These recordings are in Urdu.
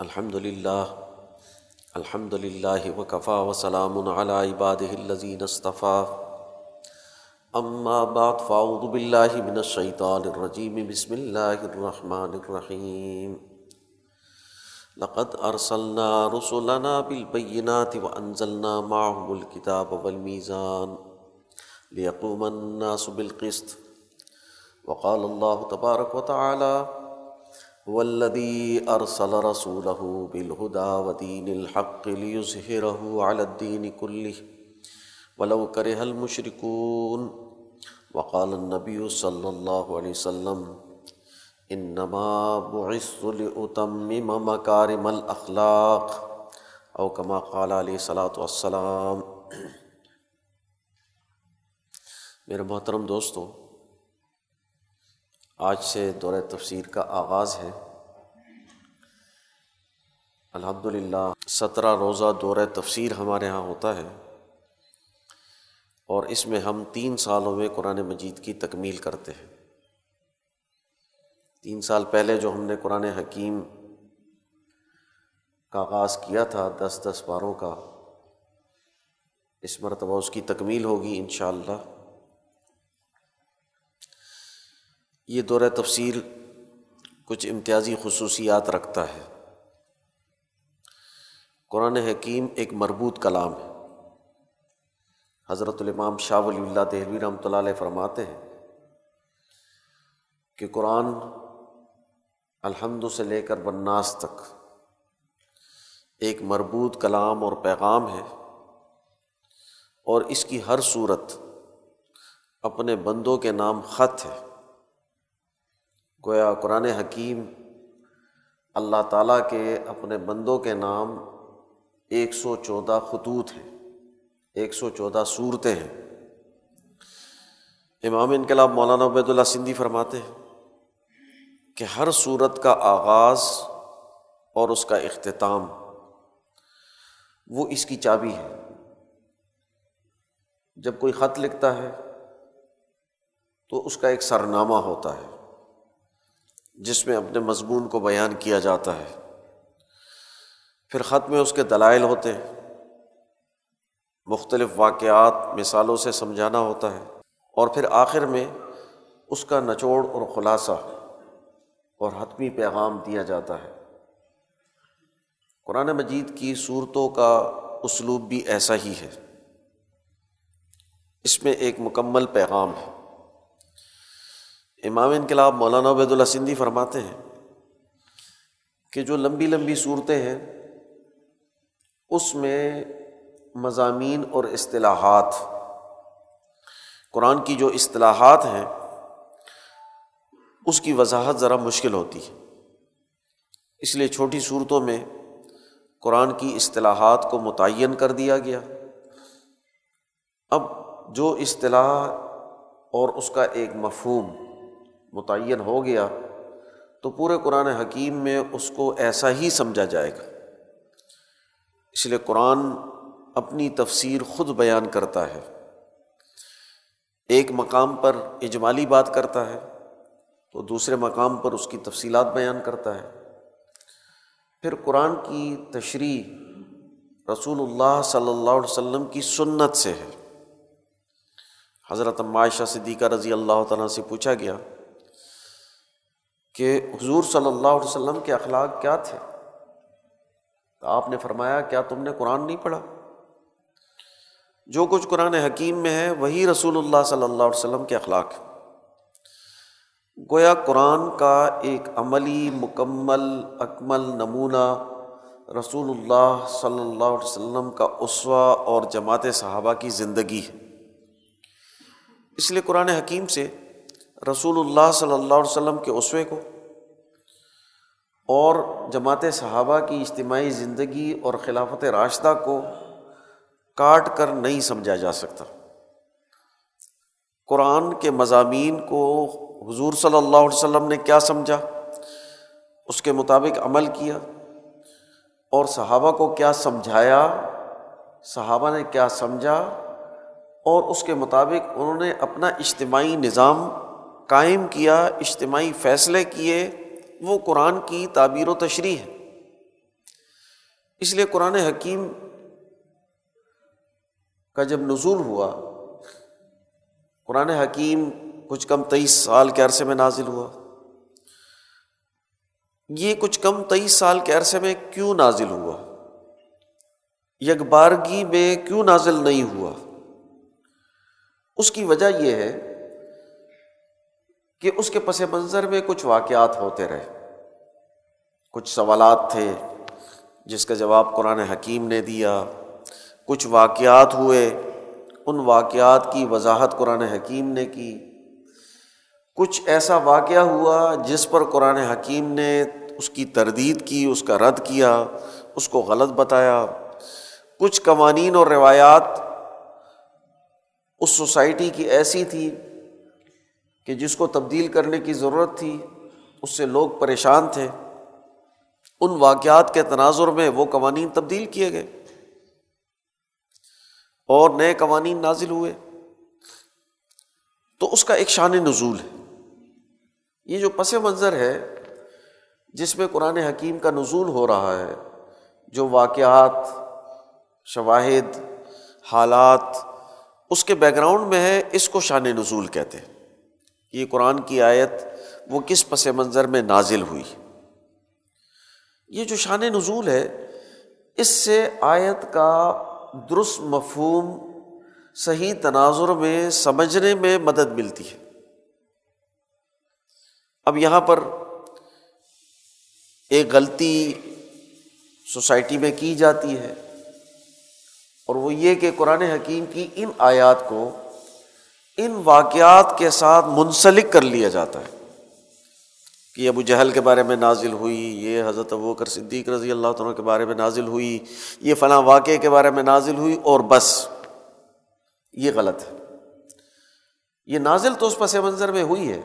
الحمد للہ الحمد للہ وکفا وسلام علی عباده الذین اصطفى اما بعد، فاعوذ باللہ من الشیطان الرجیم. بسم اللہ الرحمن الرحیم. لقد ارسلنا رسلنا بالبینات وانزلنا معهم الكتاب والمیزان ليقوم الناس بالقسط. وقال اللہ تبارک وتعالی هو الذي أرسل رسوله بالهدى ودين الحق ليظهره على الدين كله ولو كره المشركون. وقال النبي صلى الله عليه وسلم انما بعثت لأتمم مكارم الأخلاق. او كما قال عليه الصلاة والسلام. میرے محترم دوستو آج سے دور تفسیر کا آغاز ہے۔ الحمد للہ سترہ روزہ دور تفسیر ہمارے یہاں ہوتا ہے۔ اور اس میں ہم تین سالوں میں قرآن مجید کی تکمیل کرتے ہیں۔ تین سال پہلے جو ہم نے قرآن حکیم کا آغاز کیا تھا، دس دس باروں کا، اس مرتبہ اس کی تکمیل ہوگی انشاءاللہ۔ اللہ یہ دور تفصیل کچھ امتیازی خصوصیات رکھتا ہے۔ قرآن حکیم ایک مربوط کلام ہے۔ حضرت الامام شاہ ولی اللہ دہلوی رحمۃ اللہ علیہ فرماتے ہیں کہ قرآن الحمد سے لے کر بناس تک ایک مربوط کلام اور پیغام ہے اور اس کی ہر صورت اپنے بندوں کے نام خط ہے۔ گویا قرآن حکیم اللہ تعالیٰ کے اپنے بندوں کے نام ایک سو چودہ خطوط ہیں، ایک سو چودہ صورتیں ہیں۔ امام انقلاب مولانا عبید اللہ سندھی فرماتے ہیں کہ ہر صورت کا آغاز اور اس کا اختتام، وہ اس کی چابی ہے۔ جب کوئی خط لکھتا ہے تو اس کا ایک سرنامہ ہوتا ہے۔ جس میں اپنے مضمون کو بیان کیا جاتا ہے۔ پھر خط میں اس کے دلائل ہوتے ہیں۔ مختلف واقعات مثالوں سے سمجھانا ہوتا ہے۔ اور پھر آخر میں اس کا نچوڑ اور خلاصہ اور حتمی پیغام دیا جاتا ہے۔ قرآن مجید کی صورتوں کا اسلوب بھی ایسا ہی ہے۔ اس میں ایک مکمل پیغام ہے۔ امام انقلاب مولانا عبید اللہ سندھی فرماتے ہیں کہ جو لمبی لمبی صورتیں ہیں، اس میں مضامین اور اصطلاحات، قرآن کی جو اصطلاحات ہیں، اس کی وضاحت ذرا مشکل ہوتی ہے۔ اس لیے چھوٹی صورتوں میں قرآن کی اصطلاحات کو متعین کر دیا گیا۔ اب جو اصطلاح اور اس کا ایک مفہوم متعین ہو گیا تو پورے قرآن حکیم میں اس کو ایسا ہی سمجھا جائے گا۔ اس لیے قرآن اپنی تفسیر خود بیان کرتا ہے۔ ایک مقام پر اجمالی بات کرتا ہے تو دوسرے مقام پر اس کی تفصیلات بیان کرتا ہے۔ پھر قرآن کی تشریح رسول اللہ صلی اللہ علیہ وسلم کی سنت سے ہے۔ حضرت معاشہ صدیقہ رضی اللہ تعالیٰ سے پوچھا گیا کہ حضور صلی اللہ علیہ وسلم کے اخلاق کیا تھے؟ تو آپ نے فرمایا، کیا تم نے قرآن نہیں پڑھا؟ جو کچھ قرآن حکیم میں ہے، وہی رسول اللہ صلی اللہ علیہ وسلم کے اخلاق ہے گویا قرآن کا ایک عملی، مکمل، اکمل نمونہ رسول اللہ صلی اللہ علیہ وسلم کا اسوا اور جماعت صحابہ کی زندگی ہے۔ اس لیے قرآن حکیم سے رسول اللہ صلی اللہ علیہ وسلم کے اسوے کو اور جماعت صحابہ کی اجتماعی زندگی اور خلافت راشدہ کو کاٹ کر نہیں سمجھا جا سکتا۔ قرآن کے مضامین کو حضور صلی اللہ علیہ وسلم نے کیا سمجھا؟ اس کے مطابق عمل کیا۔ اور صحابہ کو کیا سمجھایا؟ صحابہ نے کیا سمجھا؟ اور اس کے مطابق انہوں نے اپنا اجتماعی نظام قائم کیا، اجتماعی فیصلے کیے، وہ قرآن کی تعبیر و تشریح ہے۔ اس لیے قرآن حکیم کا جب نزول ہوا، قرآن حکیم کچھ کم تیئیس سال کے عرصے میں نازل ہوا۔ یہ کچھ کم تیئیس سال کے عرصے میں کیوں نازل ہوا؟ یکبارگی میں کیوں نازل نہیں ہوا؟ اس کی وجہ یہ ہے کہ اس کے پس منظر میں کچھ واقعات ہوتے رہے۔ کچھ سوالات تھے جس کا جواب قرآن حکیم نے دیا۔ کچھ واقعات ہوئے، ان واقعات کی وضاحت قرآن حکیم نے کی۔ کچھ ایسا واقعہ ہوا جس پر قرآن حکیم نے اس کی تردید کی، اس کا رد کیا، اس کو غلط بتایا۔ کچھ قوانین اور روایات اس سوسائٹی کی ایسی تھی کہ جس کو تبدیل کرنے کی ضرورت تھی، اس سے لوگ پریشان تھے۔ ان واقعات کے تناظر میں وہ قوانین تبدیل کیے گئے۔ اور نئے قوانین نازل ہوئے۔ تو اس کا ایک شان نزول ہے۔ یہ جو پس منظر ہے، جس میں قرآن حکیم کا نزول ہو رہا ہے، جو واقعات، شواہد، حالات اس کے بیک گراؤنڈ میں ہے اس کو شان نزول کہتے ہیں۔ یہ قرآن کی آیت وہ کس پس منظر میں نازل ہوئی؟ یہ جو شان نزول ہے، اس سے آیت کا درست مفہوم، صحیح تناظر میں، سمجھنے میں مدد ملتی ہے۔ اب یہاں پر ایک غلطی سوسائٹی میں کی جاتی ہے اور وہ یہ کہ قرآن حکیم کی ان آیات کو ان واقعات کے ساتھ منسلک کر لیا جاتا ہے کہ ابو جہل کے بارے میں نازل ہوئی، یہ حضرت ابو کر صدیق رضی اللہ تعالیٰ کے بارے میں نازل ہوئی، یہ فلاں واقعے کے بارے میں نازل ہوئی اور بس، یہ غلط ہے۔ یہ نازل تو اس پس منظر میں ہوئی ہے،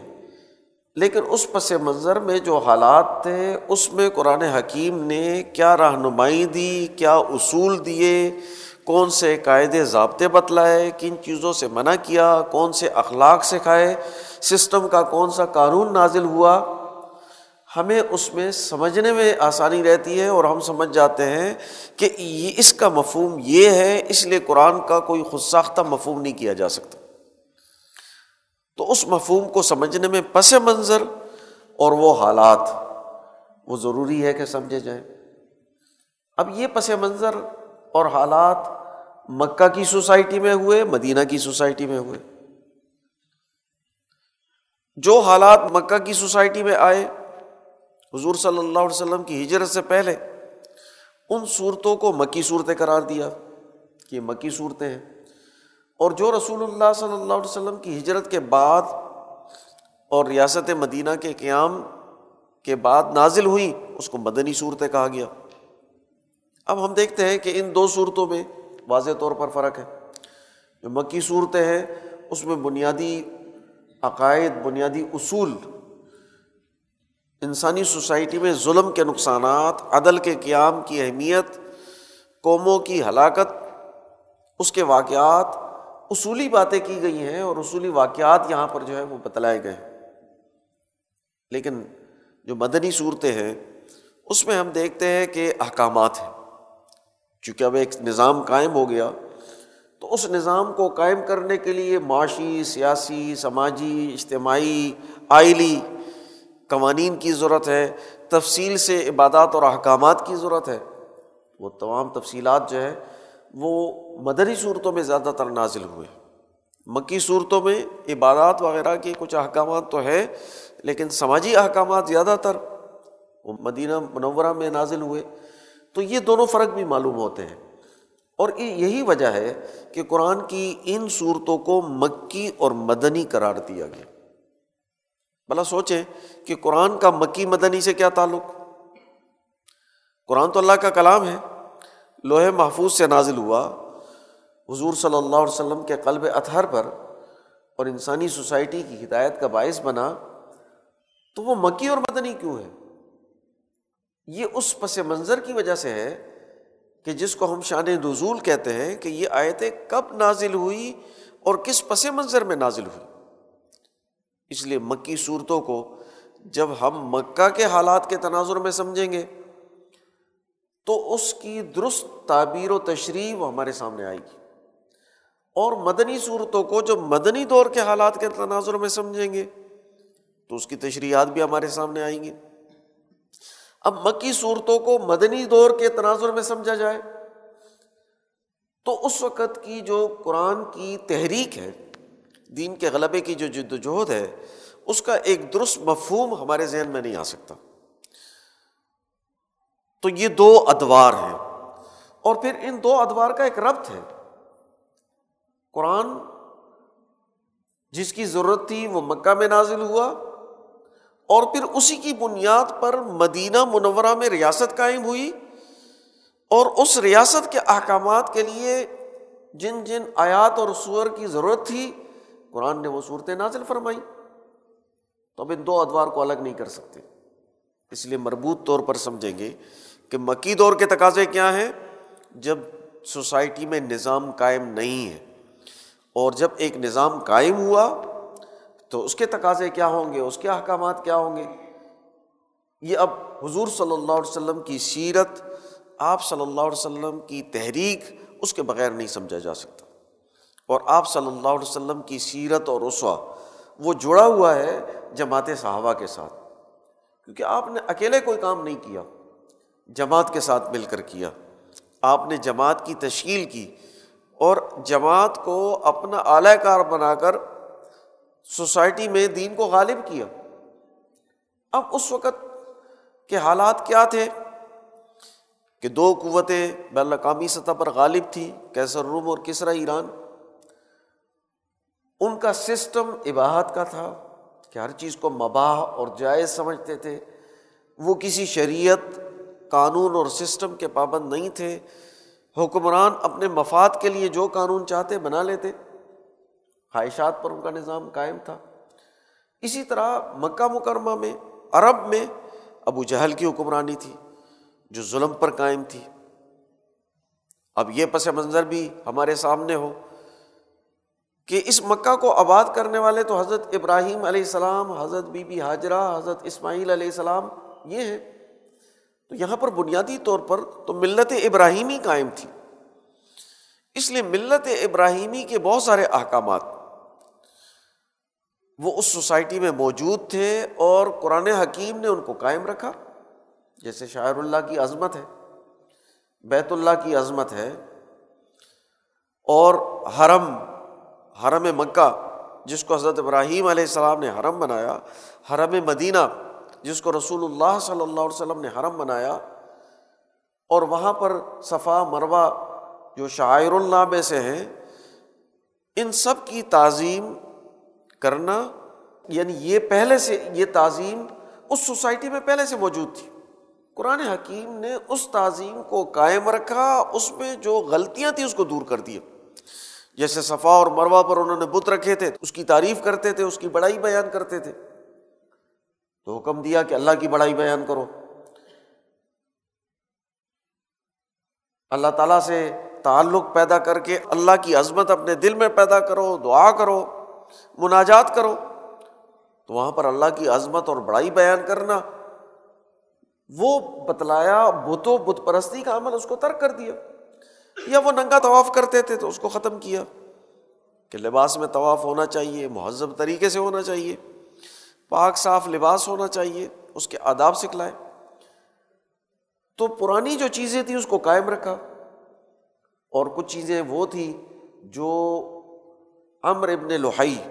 لیکن اس پس منظر میں جو حالات تھے، اس میں قرآن حکیم نے کیا رہنمائی دی، کیا اصول دیے کون سے قاعدے ضابطے بتلائے، کن چیزوں سے منع کیا، کون سے اخلاق سکھائے، سسٹم کا کون سا قانون نازل ہوا؟ ہمیں اس میں سمجھنے میں آسانی رہتی ہے اور ہم سمجھ جاتے ہیں کہ اس کا مفہوم یہ ہے، اس لیے قرآن کا کوئی خود ساختہ مفہوم نہیں کیا جا سکتا۔ تو اس مفہوم کو سمجھنے میں پس منظر اور وہ حالات، وہ ضروری ہے کہ سمجھے جائیں۔ اب یہ پس منظر اور حالات مکہ کی سوسائٹی میں ہوئے، مدینہ کی سوسائٹی میں ہوئے۔ جو حالات مکہ کی سوسائٹی میں آئے، حضور صلی اللہ علیہ وسلم کی ہجرت سے پہلے ان صورتوں کو مکی صورتیں قرار دیا کہ مکی صورتیں ہیں۔ اور جو رسول اللہ صلی اللہ علیہ وسلم کی ہجرت کے بعد اور ریاست مدینہ کے قیام کے بعد نازل ہوئی، اس کو مدنی صورتیں کہا گیا۔ اب ہم دیکھتے ہیں کہ ان دو صورتوں میں واضح طور پر فرق ہے۔ جو مکی صورتیں ہیں، اس میں بنیادی عقائد، بنیادی اصول انسانی سوسائٹی میں ظلم کے نقصانات، عدل کے قیام کی اہمیت، قوموں کی ہلاکت، اس کے واقعات، اصولی باتیں کی گئی ہیں اور اصولی واقعات یہاں پر جو ہے وہ بتلائے گئے ہیں۔ لیکن جو مدنی صورتیں ہیں، اس میں ہم دیکھتے ہیں کہ احکامات ہیں۔ چونکہ اب ایک نظام قائم ہو گیا، تو اس نظام کو قائم کرنے کے لیے معاشی، سیاسی، سماجی، اجتماعی، آئلی قوانین کی ضرورت ہے، تفصیل سے عبادات اور احکامات کی ضرورت ہے۔ وہ تمام تفصیلات جو ہے وہ مدری صورتوں میں زیادہ تر نازل ہوئے۔ مکی صورتوں میں عبادات وغیرہ کے کچھ احکامات تو ہے لیکن سماجی احکامات زیادہ تر وہ مدینہ منورہ میں نازل ہوئے۔ تو یہ دونوں فرق بھی معلوم ہوتے ہیں۔ اور یہی وجہ ہے کہ قرآن کی ان صورتوں کو مکی اور مدنی قرار دیا گیا۔ بھلا سوچیں کہ قرآن کا مکی مدنی سے کیا تعلق؟ قرآن تو اللہ کا کلام ہے۔ لوہے محفوظ سے نازل ہوا۔ حضور صلی اللہ علیہ وسلم کے قلب اطہر پر اور انسانی سوسائٹی کی ہدایت کا باعث بنا۔ تو وہ مکی اور مدنی کیوں ہے؟ یہ اس پس منظر کی وجہ سے ہے کہ جس کو ہم شان نزول کہتے ہیں کہ یہ آیتیں کب نازل ہوئی اور کس پس منظر میں نازل ہوئی۔ اس لیے مکی صورتوں کو جب ہم مکہ کے حالات کے تناظر میں سمجھیں گے تو اس کی درست تعبیر و تشریح ہمارے سامنے آئے گی۔ اور مدنی صورتوں کو جو مدنی دور کے حالات کے تناظر میں سمجھیں گے تو اس کی تشریحات بھی ہمارے سامنے آئیں گی۔ اب مکی صورتوں کو مدنی دور کے تناظر میں سمجھا جائے تو اس وقت کی جو قرآن کی تحریک ہے، دین کے غلبے کی جو جد وجہد ہے، اس کا ایک درست مفہوم ہمارے ذہن میں نہیں آ سکتا۔ تو یہ دو ادوار ہیں۔ اور پھر ان دو ادوار کا ایک ربط ہے۔ قرآن جس کی ضرورت تھی وہ مکہ میں نازل ہوا اور پھر اسی کی بنیاد پر مدینہ منورہ میں ریاست قائم ہوئی اور اس ریاست کے احکامات کے لیے جن جن آیات اور سور کی ضرورت تھی، قرآن نے وہ صورتیں نازل فرمائی تو اب ان دو ادوار کو الگ نہیں کر سکتے۔ اس لیے مربوط طور پر سمجھیں گے کہ مکی دور کے تقاضے کیا ہیں۔ جب سوسائٹی میں نظام قائم نہیں ہے اور جب ایک نظام قائم ہوا تو اس کے تقاضے کیا ہوں گے؟ اس کے احکامات کیا ہوں گے؟ یہ اب حضور صلی اللہ علیہ وسلم کی سیرت، آپ صلی اللہ علیہ وسلم کی تحریک، اس کے بغیر نہیں سمجھا جا سکتا۔ اور آپ صلی اللہ علیہ وسلم کی سیرت اور رسوا، وہ جڑا ہوا ہے جماعت صحابہ کے ساتھ۔ کیونکہ آپ نے اکیلے کوئی کام نہیں کیا، جماعت کے ساتھ مل کر کیا۔ آپ نے جماعت کی تشکیل کی اور جماعت کو اپنا اعلی کار بنا کر سوسائٹی میں دین کو غالب کیا۔ اب اس وقت کے حالات کیا تھے؟ کہ دو قوتیں بین الاقوامی سطح پر غالب تھیں کیسر روم اور کسرا ایران۔ ان کا سسٹم عباہت کا تھا کہ ہر چیز کو مباح اور جائز سمجھتے تھے۔ وہ کسی شریعت، قانون اور سسٹم کے پابند نہیں تھے۔ حکمران اپنے مفاد کے لیے جو قانون چاہتے بنا لیتے۔ خواہشات پر ان کا نظام قائم تھا۔ اسی طرح مکہ مکرمہ میں، عرب میں ابو جہل کی حکمرانی تھی جو ظلم پر قائم تھی۔ اب یہ پس منظر بھی ہمارے سامنے ہو کہ اس مکہ کو آباد کرنے والے تو حضرت ابراہیم علیہ السلام، حضرت بی بی حاجرہ، حضرت اسماعیل علیہ السلام یہ ہیں۔ تو یہاں پر بنیادی طور پر تو ملت ابراہیمی قائم تھی۔ اس لیے ملت ابراہیمی کے بہت سارے احکامات وہ اس سوسائٹی میں موجود تھے اور قرآن حکیم نے ان کو قائم رکھا۔ جیسے شاعر اللہ کی عظمت ہے، بیت اللہ کی عظمت ہے، اور حرم حرم مکہ، جس کو حضرت ابراہیم علیہ السلام نے حرم بنایا، حرم مدینہ، جس کو رسول اللہ صلی اللہ علیہ وسلم نے حرم بنایا، اور وہاں پر صفا مروا جو شاعر اللہ میں سے ہیں، ان سب کی تعظیم کرنا یعنی یہ پہلے سے، یہ تعظیم اس سوسائٹی میں پہلے سے موجود تھی۔ قرآن حکیم نے اس تعظیم کو قائم رکھا، اس میں جو غلطیاں تھیں اس کو دور کر دیا۔ جیسے صفا اور مروا پر انہوں نے بت رکھے تھے، اس کی تعریف کرتے تھے، اس کی بڑائی بیان کرتے تھے۔ تو حکم دیا کہ اللہ کی بڑائی بیان کرو۔ اللہ تعالیٰ سے تعلق پیدا کر کے، اللہ کی عظمت اپنے دل میں پیدا کرو، دعا کرو۔ مناجات کرو۔ تو وہاں پر اللہ کی عظمت اور بڑائی بیان کرنا، وہ بتلایا، بتو بت پرستی کا عمل اس کو ترک کر دیا۔ یا وہ ننگا طواف کرتے تھے تو اس کو ختم کیا۔ کہ لباس میں طواف ہونا چاہیے، مہذب طریقے سے ہونا چاہیے۔ پاک صاف لباس ہونا چاہیے، اس کے آداب سکھلائے تو پرانی جو چیزیں تھیں اس کو قائم رکھا۔ اور کچھ چیزیں وہ تھیں جو امر ابن لوہائی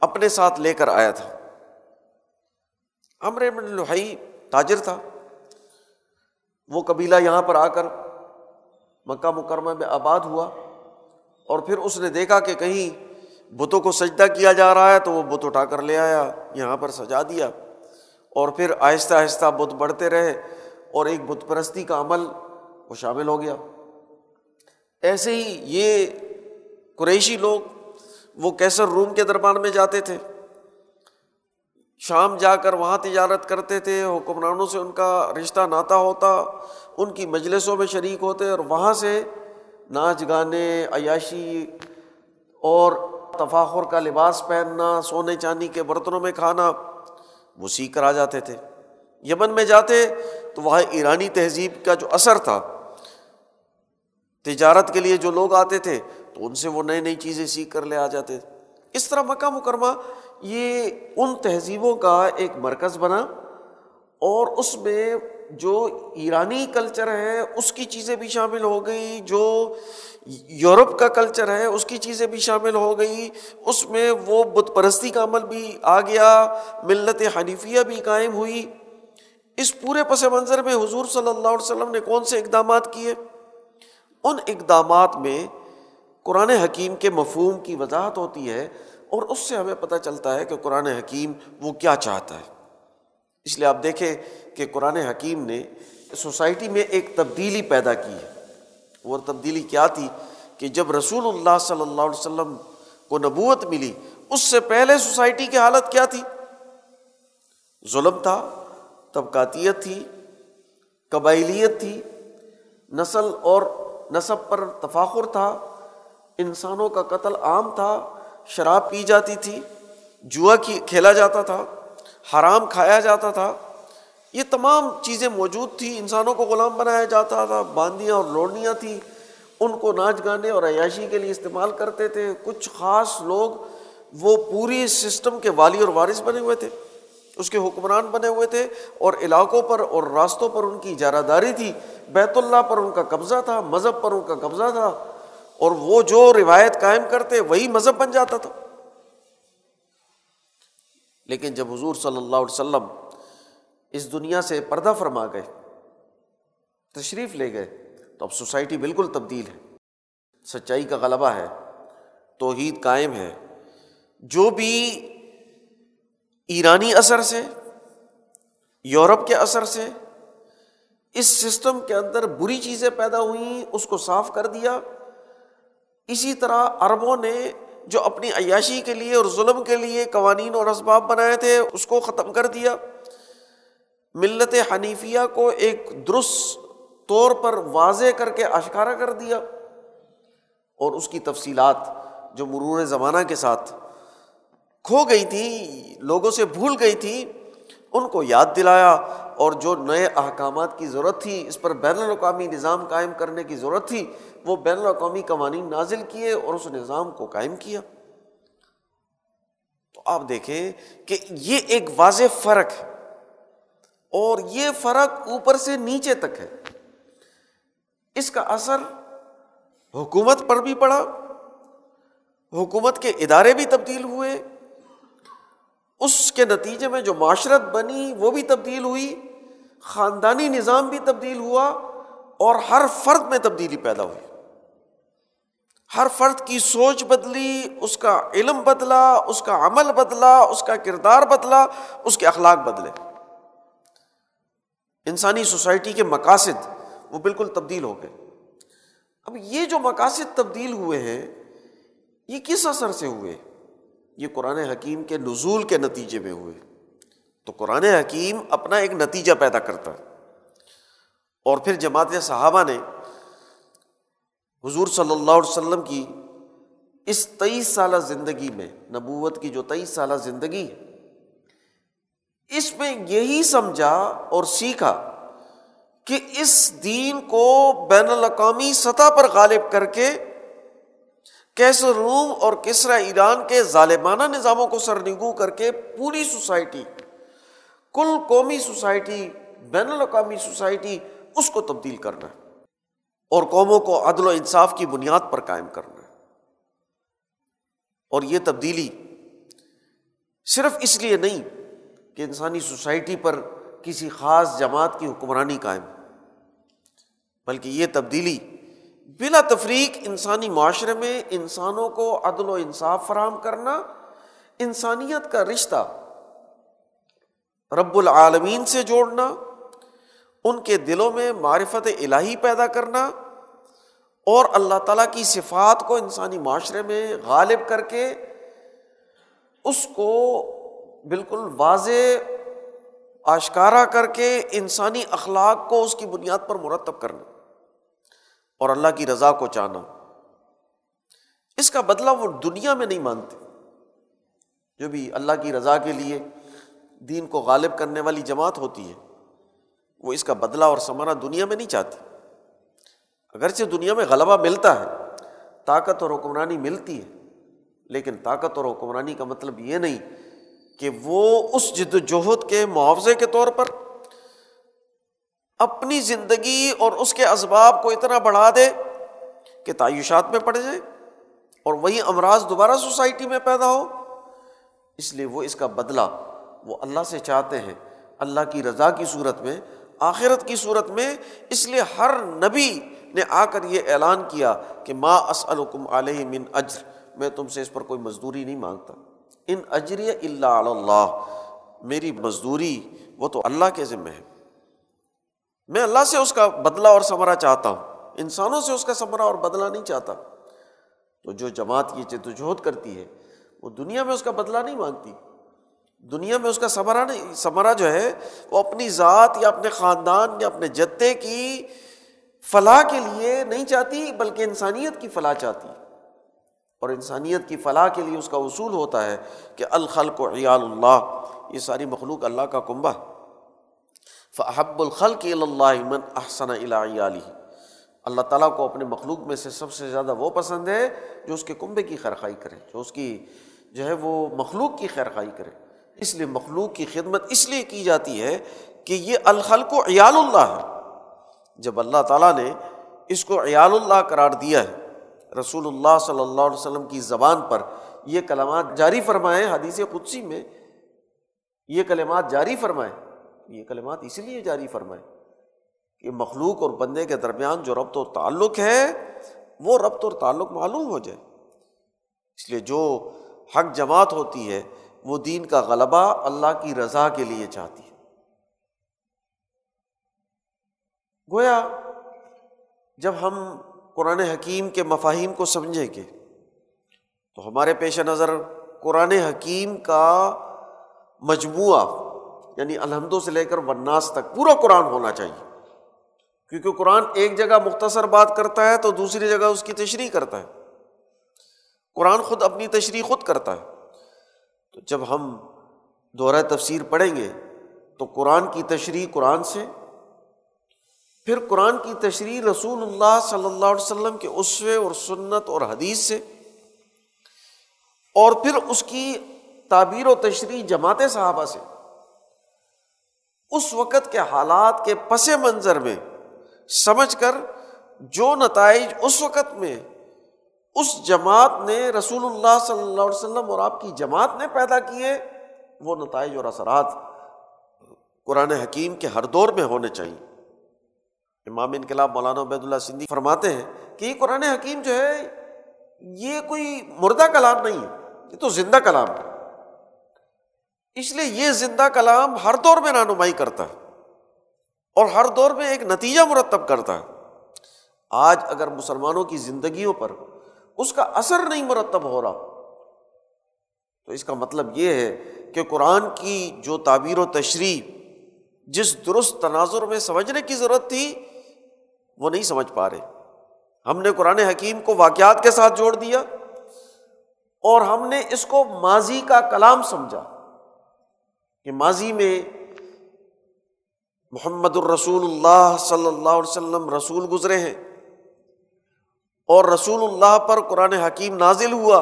اپنے ساتھ لے کر آیا تھا۔ امر ابن لوہائی تاجر تھا۔ وہ قبیلہ یہاں پر آ کر مکہ مکرمہ میں آباد ہوا اور پھر اس نے دیکھا کہ کہیں بتوں کو سجدہ کیا جا رہا ہے تو وہ بت اٹھا کر لے آیا، یہاں پر سجا دیا۔ اور پھر آہستہ آہستہ بت بڑھتے رہے اور ایک بت پرستی کا عمل وہ شامل ہو گیا۔ ایسے ہی یہ قریشی لوگ وہ کیسر روم کے دربار میں جاتے تھے۔ شام جا کر وہاں تجارت کرتے تھے، حکمرانوں سے ان کا رشتہ ناتا ہوتا، ان کی مجلسوں میں شریک ہوتے اور وہاں سے ناچ گانے، عیاشی اور تفاخر کا لباس پہننا، سونے چاندی کے برتنوں میں کھانا، وہ سیکھ کر آ جاتے تھے۔ یمن میں جاتے تو وہاں ایرانی تہذیب کا جو اثر تھا تجارت کے لیے جو لوگ آتے تھے، تو ان سے وہ نئی نئی چیزیں سیکھ کر لے آ جاتے تھے۔ اس طرح مکہ مکرمہ یہ ان تہذیبوں کا ایک مرکز بنا اور اس میں جو ایرانی کلچر ہے، اس کی چیزیں بھی شامل ہو گئی۔ جو یورپ کا کلچر ہے، اس کی چیزیں بھی شامل ہو گئی۔ اس میں وہ بت پرستی کا عمل بھی آ گیا، ملت حنیفیہ بھی قائم ہوئی۔ اس پورے پس منظر میں حضور صلی اللہ علیہ وسلم نے کون سے اقدامات کیے؟ ان اقدامات میں قرآن حکیم کے مفہوم کی وضاحت ہوتی ہے اور اس سے ہمیں پتہ چلتا ہے کہ قرآن حکیم وہ کیا چاہتا ہے۔ اس لیے آپ دیکھیں کہ قرآن حکیم نے سوسائٹی میں ایک تبدیلی پیدا کی ہے۔ وہ تبدیلی کیا تھی کہ جب رسول اللہ صلی اللہ علیہ وسلم کو نبوت ملی، اس سے پہلے سوسائٹی کی حالت کیا تھی؟ ظلم تھا، طبقاتیت تھی، قبائلیت تھی، نسل اور نصب پر تفاخر تھا، انسانوں کا قتل عام تھا، شراب پی جاتی تھی، جوا کھیلا جاتا تھا، حرام کھایا جاتا تھا۔ یہ تمام چیزیں موجود تھیں، انسانوں کو غلام بنایا جاتا تھا، باندیاں اور لوڑنیاں تھیں۔ ان کو ناچ گانے اور عیاشی کے لیے استعمال کرتے تھے۔ کچھ خاص لوگ وہ پوری سسٹم کے والی اور وارث بنے ہوئے تھے۔ اس کے حکمران بنے ہوئے تھے اور علاقوں پر اور راستوں پر ان کی اجارہ داری تھی۔ بیت اللہ پر ان کا قبضہ تھا، مذہب پر ان کا قبضہ تھا اور وہ جو روایت قائم کرتے وہی مذہب بن جاتا تھا۔ لیکن جب حضور صلی اللہ علیہ وسلم اس دنیا سے پردہ فرما گئے، تشریف لے گئے، تو اب سوسائٹی بالکل تبدیل ہے۔ سچائی کا غلبہ ہے، توحید قائم ہے۔ جو بھی ایرانی اثر سے، یورپ کے اثر سے، اس سسٹم کے اندر بری چیزیں پیدا ہوئیں، اس کو صاف کر دیا۔ اسی طرح عربوں نے جو اپنی عیاشی کے لیے اور ظلم کے لیے قوانین اور اسباب بنائے تھے، اس کو ختم کر دیا۔ ملت حنیفیہ کو ایک درست طور پر واضح کر کے اشکارا کر دیا۔ اور اس کی تفصیلات جو مرور زمانہ کے ساتھ کھو گئی تھی، لوگوں سے بھول گئی تھی، ان کو یاد دلایا اور جو نئے احکامات کی ضرورت تھی، اس پر بین الاقوامی نظام قائم کرنے کی ضرورت تھی، وہ بین الاقوامی قوانین نازل کیے اور اس نظام کو قائم کیا۔ تو آپ دیکھیں کہ یہ ایک واضح فرق ہے اور یہ فرق اوپر سے نیچے تک ہے۔ اس کا اثر حکومت پر بھی پڑا، حکومت کے ادارے بھی تبدیل ہوئے اس کے نتیجے میں جو معاشرت بنی وہ بھی تبدیل ہوئی، خاندانی نظام بھی تبدیل ہوا اور ہر فرد میں تبدیلی پیدا ہوئی۔ ہر فرد کی سوچ بدلی، اس کا علم بدلا، اس کا عمل بدلا، اس کا کردار بدلا، اس کے اخلاق بدلے۔ انسانی سوسائٹی کے مقاصد وہ بالکل تبدیل ہو گئے۔ اب یہ جو مقاصد تبدیل ہوئے ہیں، یہ کس اثر سے ہوئے؟ یہ قرآن حکیم کے نزول کے نتیجے میں ہوئے۔ تو قرآن حکیم اپنا ایک نتیجہ پیدا کرتا ہے۔ اور پھر جماعت صحابہ نے حضور صلی اللہ علیہ وسلم کی اس تیئیس سالہ زندگی میں، نبوت کی جو تیئیس سالہ زندگی ہے، اس میں یہی سمجھا اور سیکھا کہ اس دین کو بین الاقوامی سطح پر غالب کر کے کیسر روم اور کسرا ایران کے ظالمانہ نظاموں کو سرنگو کر کے پوری سوسائٹی، کل قومی سوسائٹی، بین الاقوامی سوسائٹی، اس کو تبدیل کرنا ہے اور قوموں کو عدل و انصاف کی بنیاد پر قائم کرنا۔ ہے اور یہ تبدیلی صرف اس لیے نہیں کہ انسانی سوسائٹی پر کسی خاص جماعت کی حکمرانی قائم بلکہ یہ تبدیلی بلا تفریق انسانی معاشرے میں انسانوں کو عدل و انصاف فراہم کرنا، انسانیت کا رشتہ رب العالمین سے جوڑنا، ان کے دلوں میں معرفت الہی پیدا کرنا اور اللہ تعالیٰ کی صفات کو انسانی معاشرے میں غالب کر کے اس کو بالکل واضح آشکارا کر کے انسانی اخلاق کو اس کی بنیاد پر مرتب کرنا۔ اور اللہ کی رضا کو چاہنا اس کا بدلہ وہ دنیا میں نہیں مانتے۔ جو بھی اللہ کی رضا کے لیے دین کو غالب کرنے والی جماعت ہوتی ہے، وہ اس کا بدلہ اور سمرا دنیا میں نہیں چاہتی اگرچہ دنیا میں غلبہ ملتا ہے، طاقت اور حکمرانی ملتی ہے، لیکن طاقت اور حکمرانی کا مطلب یہ نہیں کہ وہ اس جد وجہد کے معاوضے کے طور پر اپنی زندگی اور اس کے اسباب کو اتنا بڑھا دے کہ تعیشات میں پڑ جائے اور وہی امراض دوبارہ سوسائٹی میں پیدا ہو۔ اس لیے وہ اس کا بدلہ وہ اللہ سے چاہتے ہیں۔ اللہ کی رضا کی صورت میں، آخرت کی صورت میں۔ اس لیے ہر نبی نے آ کر یہ اعلان کیا کہ ماں اسلکم علیہ من اجر۔ میں تم سے اس پر کوئی مزدوری نہیں مانگتا۔ ان اجری اللہ اللہ۔ میری مزدوری وہ تو اللہ کے ذمے ہے۔ میں اللہ سے اس کا بدلہ اور ثمرہ چاہتا ہوں۔ انسانوں سے اس کا ثمرہ اور بدلہ نہیں چاہتا۔ تو جو جماعت یہ جدوجہد کرتی ہے، وہ دنیا میں اس کا بدلہ نہیں مانگتی۔ دنیا میں اس کا ثمرہ نہیں، ثمرہ جو ہے، وہ اپنی ذات یا اپنے خاندان یا اپنے جتے کی فلاح کے لیے نہیں چاہتی، بلکہ انسانیت کی فلاح چاہتی۔ اور انسانیت کی فلاح کے لیے اس کا اصول ہوتا ہے کہ الخلق و عیال اللہ۔ یہ ساری مخلوق اللہ کا کنبہ۔ فحب الخلق اللہ من احسن علی اللہ تعالیٰ کو اپنے مخلوق میں سے سب سے زیادہ وہ پسند ہے جو اس کے کنبے کی خیرخائی کرے، جو اس کی جو ہے وہ مخلوق کی خیرخائی کرے۔ اس لیے مخلوق کی خدمت اس لیے کی جاتی ہے کہ یہ الخلق و عیال اللہ ہے۔ جب اللہ تعالیٰ نے اس کو عیال اللہ قرار دیا ہے، رسول اللہ صلی اللہ علیہ وسلم کی زبان پر یہ کلمات جاری فرمائے، حدیث قدسی میں یہ کلمات جاری فرمائے۔ یہ کلمات اسی لیے جاری فرمائے کہ مخلوق اور بندے کے درمیان جو ربط و تعلق ہے، وہ ربط اور تعلق معلوم ہو جائے۔ اس لیے جو حق جماعت ہوتی ہے، وہ دین کا غلبہ اللہ کی رضا کے لیے چاہتی ہے۔ گویا جب ہم قرآن حکیم کے مفاہیم کو سمجھیں گے، تو ہمارے پیش نظر قرآن حکیم کا مجموعہ یعنی الحمدوں سے لے کر وناس تک، پورا قرآن ہونا چاہیے۔ کیونکہ قرآن ایک جگہ مختصر بات کرتا ہے تو دوسری جگہ اس کی تشریح کرتا ہے۔ قرآن خود اپنی تشریح خود کرتا ہے۔ تو جب ہم دورہ تفسیر پڑھیں گے تو قرآن کی تشریح قرآن سے، پھر قرآن کی تشریح رسول اللہ صلی اللہ علیہ وسلم کے عصوے اور سنت اور حدیث سے، اور پھر اس کی تعبیر و تشریح جماعت صحابہ سے۔ اس وقت کے حالات کے پس منظر میں سمجھ کر جو نتائج اس وقت میں اس جماعت نے رسول اللہ صلی اللہ علیہ وسلم اور آپ کی جماعت نے پیدا کیے، وہ نتائج اور اثرات قرآن حکیم کے ہر دور میں ہونے چاہیے۔ امام انقلاب مولانا عبید اللہ سندھی فرماتے ہیں کہ یہ قرآن حکیم جو ہے، یہ کوئی مردہ کلام نہیں ہے، یہ تو زندہ کلام ہے۔ اس لیے یہ زندہ کلام ہر دور میں رہنمائی کرتا ہے اور ہر دور میں ایک نتیجہ مرتب کرتا ہے۔ آج اگر مسلمانوں کی زندگیوں پر اس کا اثر نہیں مرتب ہو رہا، تو اس کا مطلب یہ ہے کہ قرآن کی جو تعبیر و تشریح جس درست تناظر میں سمجھنے کی ضرورت تھی، وہ نہیں سمجھ پا رہے۔ ہم نے قرآن حکیم کو واقعات کے ساتھ جوڑ دیا اور ہم نے اس کو ماضی کا کلام سمجھا۔ کہ ماضی میں محمد الرسول اللہ صلی اللہ علیہ وسلم رسول گزرے ہیں اور رسول اللہ پر قرآن حکیم نازل ہوا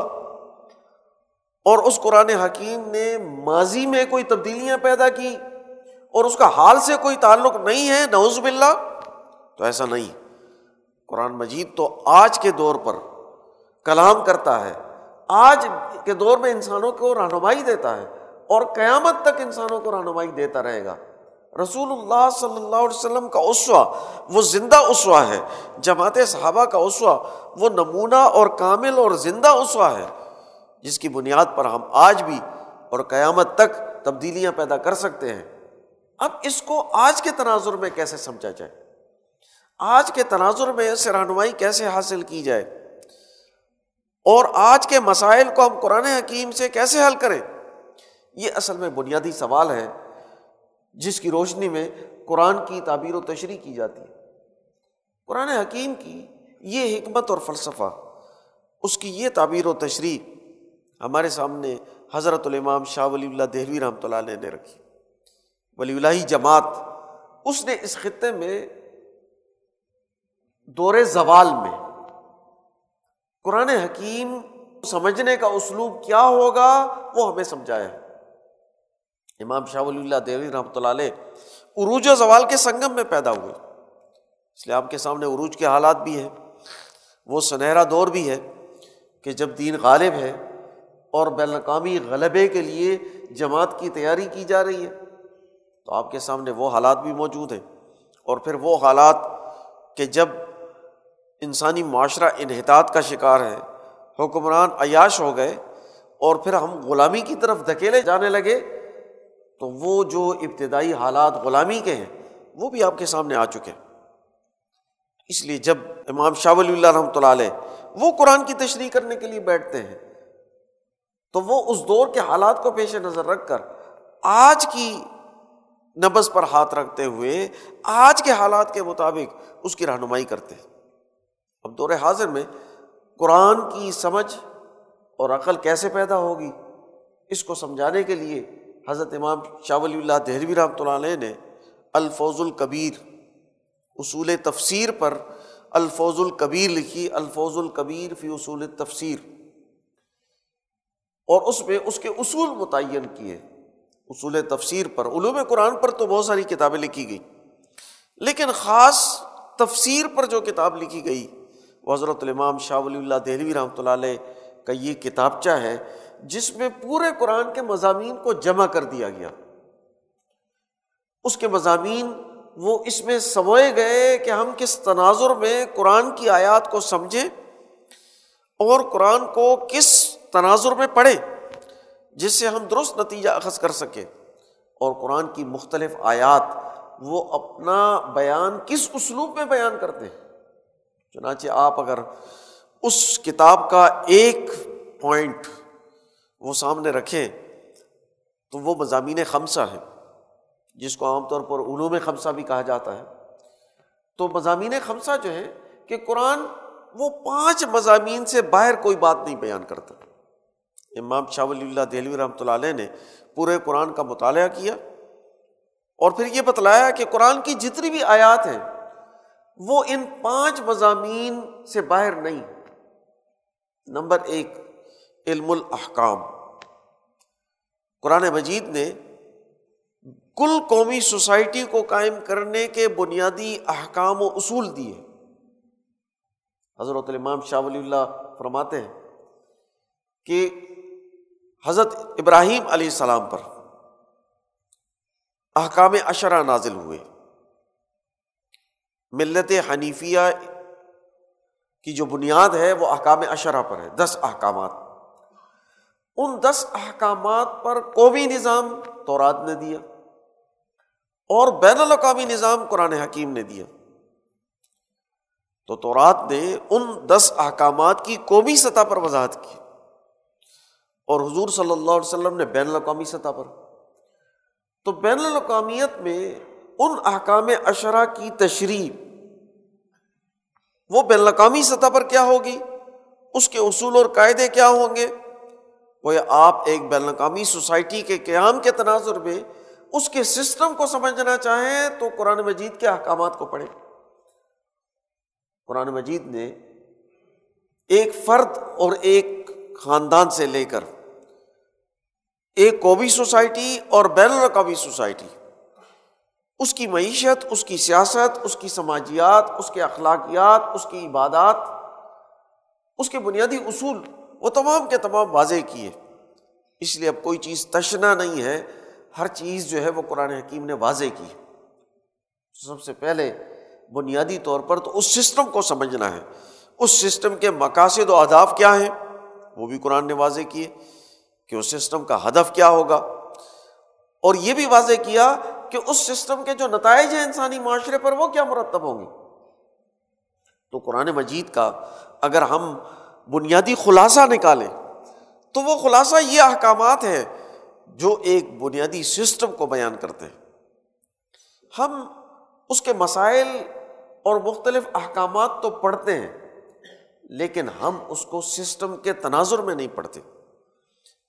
اور اس قرآن حکیم نے ماضی میں کوئی تبدیلیاں پیدا کی اور اس کا حال سے کوئی تعلق نہیں ہے نوز باللہ، تو ایسا نہیں۔ قرآن مجید تو آج کے دور پر کلام کرتا ہے۔ آج کے دور میں انسانوں کو رہنمائی دیتا ہے۔ اور قیامت تک انسانوں کو رہنمائی دیتا رہے گا۔ رسول اللہ صلی اللہ علیہ وسلم کا اسوا وہ زندہ اسوا ہے۔ جماعت صحابہ کا اسوا وہ نمونہ اور کامل اور زندہ اسوا ہے۔ جس کی بنیاد پر ہم آج بھی اور قیامت تک تبدیلیاں پیدا کر سکتے ہیں۔ اب اس کو آج کے تناظر میں کیسے سمجھا جائے؟ آج کے تناظر میں اس رہنمائی کیسے حاصل کی جائے؟ اور آج کے مسائل کو ہم قرآن حکیم سے کیسے حل کریں؟ یہ اصل میں بنیادی سوال ہے جس کی روشنی میں قرآن کی تعبیر و تشریح کی جاتی ہے۔ قرآن حکیم کی یہ حکمت اور فلسفہ، اس کی یہ تعبیر و تشریح ہمارے سامنے حضرت الامام شاہ ولی اللہ دہلوی رحمۃ اللہ علیہ نے رکھی۔ ولی اللہ جماعت، اس نے اس خطے میں دور زوال میں قرآن حکیم سمجھنے کا اسلوب کیا ہوگا وہ ہمیں سمجھایا۔ امام شاہ ولی اللہ دیوی رحمۃ اللہ علیہ عروج و زوال کے سنگم میں پیدا ہوئے۔ اس لیے آپ کے سامنے عروج کے حالات بھی ہیں۔ وہ سنہرا دور بھی ہے کہ جب دین غالب ہے اور بین الاقوامی غلبے کے لیے جماعت کی تیاری کی جا رہی ہے، تو آپ کے سامنے وہ حالات بھی موجود ہیں۔ اور پھر وہ حالات کہ جب انسانی معاشرہ انحطاط کا شکار ہے، حکمران عیاش ہو گئے اور پھر ہم غلامی کی طرف دھکیلے جانے لگے تو وہ جو ابتدائی حالات غلامی کے ہیں، وہ بھی آپ کے سامنے آ چکے ہیں۔ اس لیے جب امام شاہ ولی اللہ رحمۃ اللہ علیہ وہ قرآن کی تشریح کرنے کے لیے بیٹھتے ہیں، تو وہ اس دور کے حالات کو پیش نظر رکھ کر آج کی نبز پر ہاتھ رکھتے ہوئے آج کے حالات کے مطابق اس کی رہنمائی کرتے ہیں۔ اب دور حاضر میں قرآن کی سمجھ اور عقل کیسے پیدا ہوگی، اس کو سمجھانے کے لیے حضرت امام شاہ ولی اللہ دہلوی رحمۃ اللہ علیہ نے الفوظ القبیر اصول تفسیر پر الفوظ القبیر لکھی الفوظ القبیر فی اصول تفسیر۔ اور اس میں اس کے اصول متعین کیے۔ اصول تفسیر پر، علوم قرآن پر تو بہت ساری کتابیں لکھی گئی لیکن خاص تفسیر پر جو کتاب لکھی گئی، وہ حضرت الامام شاہ ولی اللہ دہلوی رحمۃ اللہ علیہ کا یہ کتابچہ ہے جس میں پورے قرآن کے مضامین کو جمع کر دیا گیا۔ اس کے مضامین وہ اس میں سموئے گئے کہ ہم کس تناظر میں قرآن کی آیات کو سمجھیں اور قرآن کو کس تناظر میں پڑھیں جس سے ہم درست نتیجہ اخذ کر سکیں۔ اور قرآن کی مختلف آیات وہ اپنا بیان کس اسلوب میں بیان کرتے ہیں۔ چنانچہ آپ اگر اس کتاب کا ایک پوائنٹ وہ سامنے رکھیں تو وہ مضامین خمسہ ہے جس کو عام طور پر علوم خمسہ بھی کہا جاتا ہے۔ تو مضامین خمسہ جو ہے کہ قرآن وہ پانچ مضامین سے باہر کوئی بات نہیں بیان کرتا۔ امام شاہ ولی اللہ دہلوی رحمۃ اللہ علیہ نے پورے قرآن کا مطالعہ کیا اور پھر یہ بتلایا کہ قرآن کی جتنی بھی آیات ہیں، وہ ان پانچ مضامین سے باہر نہیں۔ نمبر ایک، علم الاحکام۔ قرآن مجید نے کل قومی سوسائٹی کو قائم کرنے کے بنیادی احکام و اصول دیے حضرت الامام شاہ ولی اللہ فرماتے ہیں کہ حضرت ابراہیم علیہ السلام پر احکام اشرا نازل ہوئے۔ ملت حنیفیہ کی جو بنیاد ہے وہ احکام اشرا پر ہے، دس احکامات۔ ان دس احکامات پر قومی نظام تورات نے دیا اور بین الاقوامی نظام قرآن حکیم نے دیا۔ تو تورات نے ان دس احکامات کی قومی سطح پر وضاحت کی اور حضور صلی اللہ علیہ وسلم نے بین الاقوامی سطح پر۔ تو بین الاقوامیت میں ان احکام اشرا کی تشریح، وہ بین الاقوامی سطح پر کیا ہوگی؟ اس کے اصول اور قاعدے کیا ہوں گے؟ وہ آپ ایک بین الاقوامی سوسائٹی کے قیام کے تناظر میں اس کے سسٹم کو سمجھنا چاہیں تو قرآن مجید کے احکامات کو پڑھیں۔ قرآن مجید نے ایک فرد اور ایک خاندان سے لے کر ایک قومی سوسائٹی اور بین الاقوامی سوسائٹی، اس کی معیشت، اس کی سیاست، اس کی سماجیات، اس کے اخلاقیات، اس کی عبادات، اس کے بنیادی اصول وہ تمام کے تمام واضح کیے۔ اس لیے اب کوئی چیز تشنا نہیں ہے، ہر چیز جو ہے وہ قرآن حکیم نے واضح کی۔ سب سے پہلے بنیادی طور پر تو اس سسٹم کو سمجھنا ہے۔ اس سسٹم کے مقاصد و اہداف کیا ہیں؟ وہ بھی قرآن نے واضح کیے کہ اس سسٹم کا ہدف کیا ہوگا۔ اور یہ بھی واضح کیا کہ اس سسٹم کے جو نتائج ہیں انسانی معاشرے پر وہ کیا مرتب ہوں گے۔ تو قرآن مجید کا اگر ہم بنیادی خلاصہ نکالیں۔ تو وہ خلاصہ یہ احکامات ہے جو ایک بنیادی سسٹم کو بیان کرتے ہیں۔ ہم اس کے مسائل اور مختلف احکامات تو پڑھتے ہیں، لیکن ہم اس کو سسٹم کے تناظر میں نہیں پڑھتے۔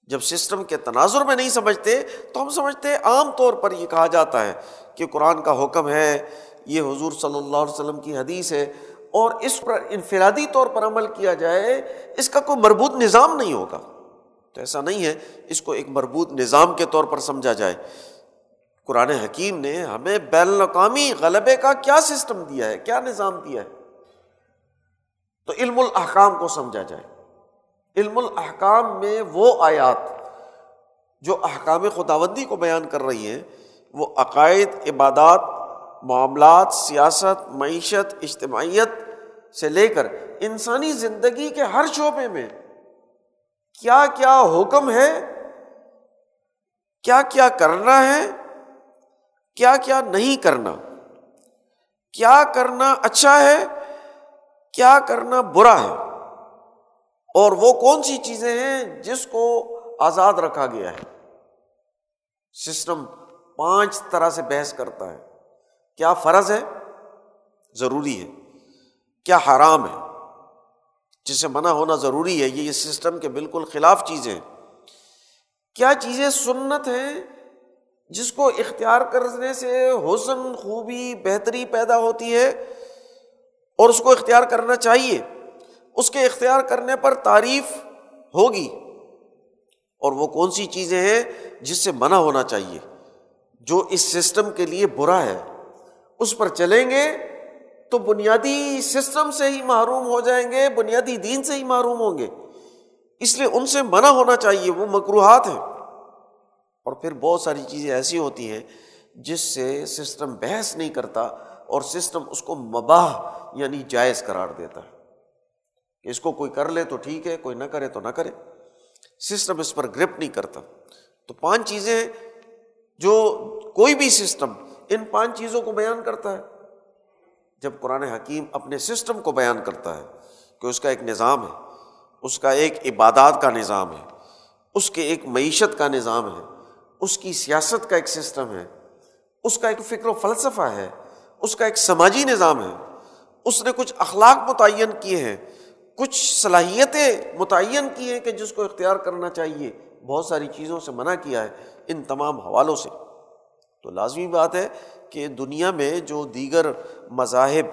جب سسٹم کے تناظر میں نہیں سمجھتے، تو ہم سمجھتے عام طور پر یہ کہا جاتا ہے کہ قرآن کا حکم ہے، یہ حضور صلی اللہ علیہ وسلم کی حدیث ہے۔ اور اس پر انفرادی طور پر عمل کیا جائے، اس کا کوئی مربوط نظام نہیں ہوگا۔ تو ایسا نہیں ہے، اس کو ایک مربوط نظام کے طور پر سمجھا جائے۔ قرآن حکیم نے ہمیں بین الاقوامی غلبے کا کیا سسٹم دیا ہے، کیا نظام دیا ہے؟ تو علم الحکام کو سمجھا جائے۔ علم الحکام میں وہ آیات جو احکام خداوندی کو بیان کر رہی ہیں، وہ عقائد، عبادات، معاملات، سیاست، معیشت، اجتماعیت سے لے کر انسانی زندگی کے ہر شعبے میں کیا کیا حکم ہے، کیا کیا کرنا ہے، کیا کیا نہیں کرنا، کیا کرنا اچھا ہے، کیا کرنا برا ہے، اور وہ کون سی چیزیں ہیں جس کو آزاد رکھا گیا ہے۔ سسٹم پانچ طرح سے بحث کرتا ہے۔ کیا فرض ہے؟ ضروری ہے۔ کیا حرام ہے؟ جسے منع ہونا ضروری ہے، یہ سسٹم کے بالکل خلاف چیزیں کیا چیزیں سنت ہیں جس کو اختیار کرنے سے حسن، خوبی، بہتری پیدا ہوتی ہے اور اس کو اختیار کرنا چاہیے؟ اس کے اختیار کرنے پر تعریف ہوگی۔ اور وہ کون سی چیزیں ہیں جس سے منع ہونا چاہیے؟ جو اس سسٹم کے لیے برا ہے۔ اس پر چلیں گے۔ تو بنیادی سسٹم سے ہی محروم ہو جائیں گے، بنیادی دین سے ہی محروم ہوں گے۔ اس لیے ان سے منع ہونا چاہیے، وہ مکروہات ہیں۔ اور پھر بہت ساری چیزیں ایسی ہوتی ہیں جس سے سسٹم بحث نہیں کرتا اور سسٹم اس کو مباح یعنی جائز قرار دیتا ہے۔ کہ اس کو کوئی کر لے تو ٹھیک ہے، کوئی نہ کرے تو نہ کرے۔ سسٹم اس پر گرپ نہیں کرتا۔ تو پانچ چیزیں جو کوئی بھی سسٹم ان پانچ چیزوں کو بیان کرتا ہے۔ جب قرآن حکیم اپنے سسٹم کو بیان کرتا ہے کہ اس کا ایک نظام ہے، اس کا ایک عبادات کا نظام ہے، اس کے ایک معیشت کا نظام ہے، اس کی سیاست کا ایک سسٹم ہے، اس کا ایک فکر و فلسفہ ہے، اس کا ایک سماجی نظام ہے۔ اس نے کچھ اخلاق متعین کیے ہیں، کچھ صلاحیتیں متعین کی ہیں کہ جس کو اختیار کرنا چاہیے۔ بہت ساری چیزوں سے منع کیا ہے ان تمام حوالوں سے۔ تو لازمی بات ہے کہ دنیا میں جو دیگر مذاہب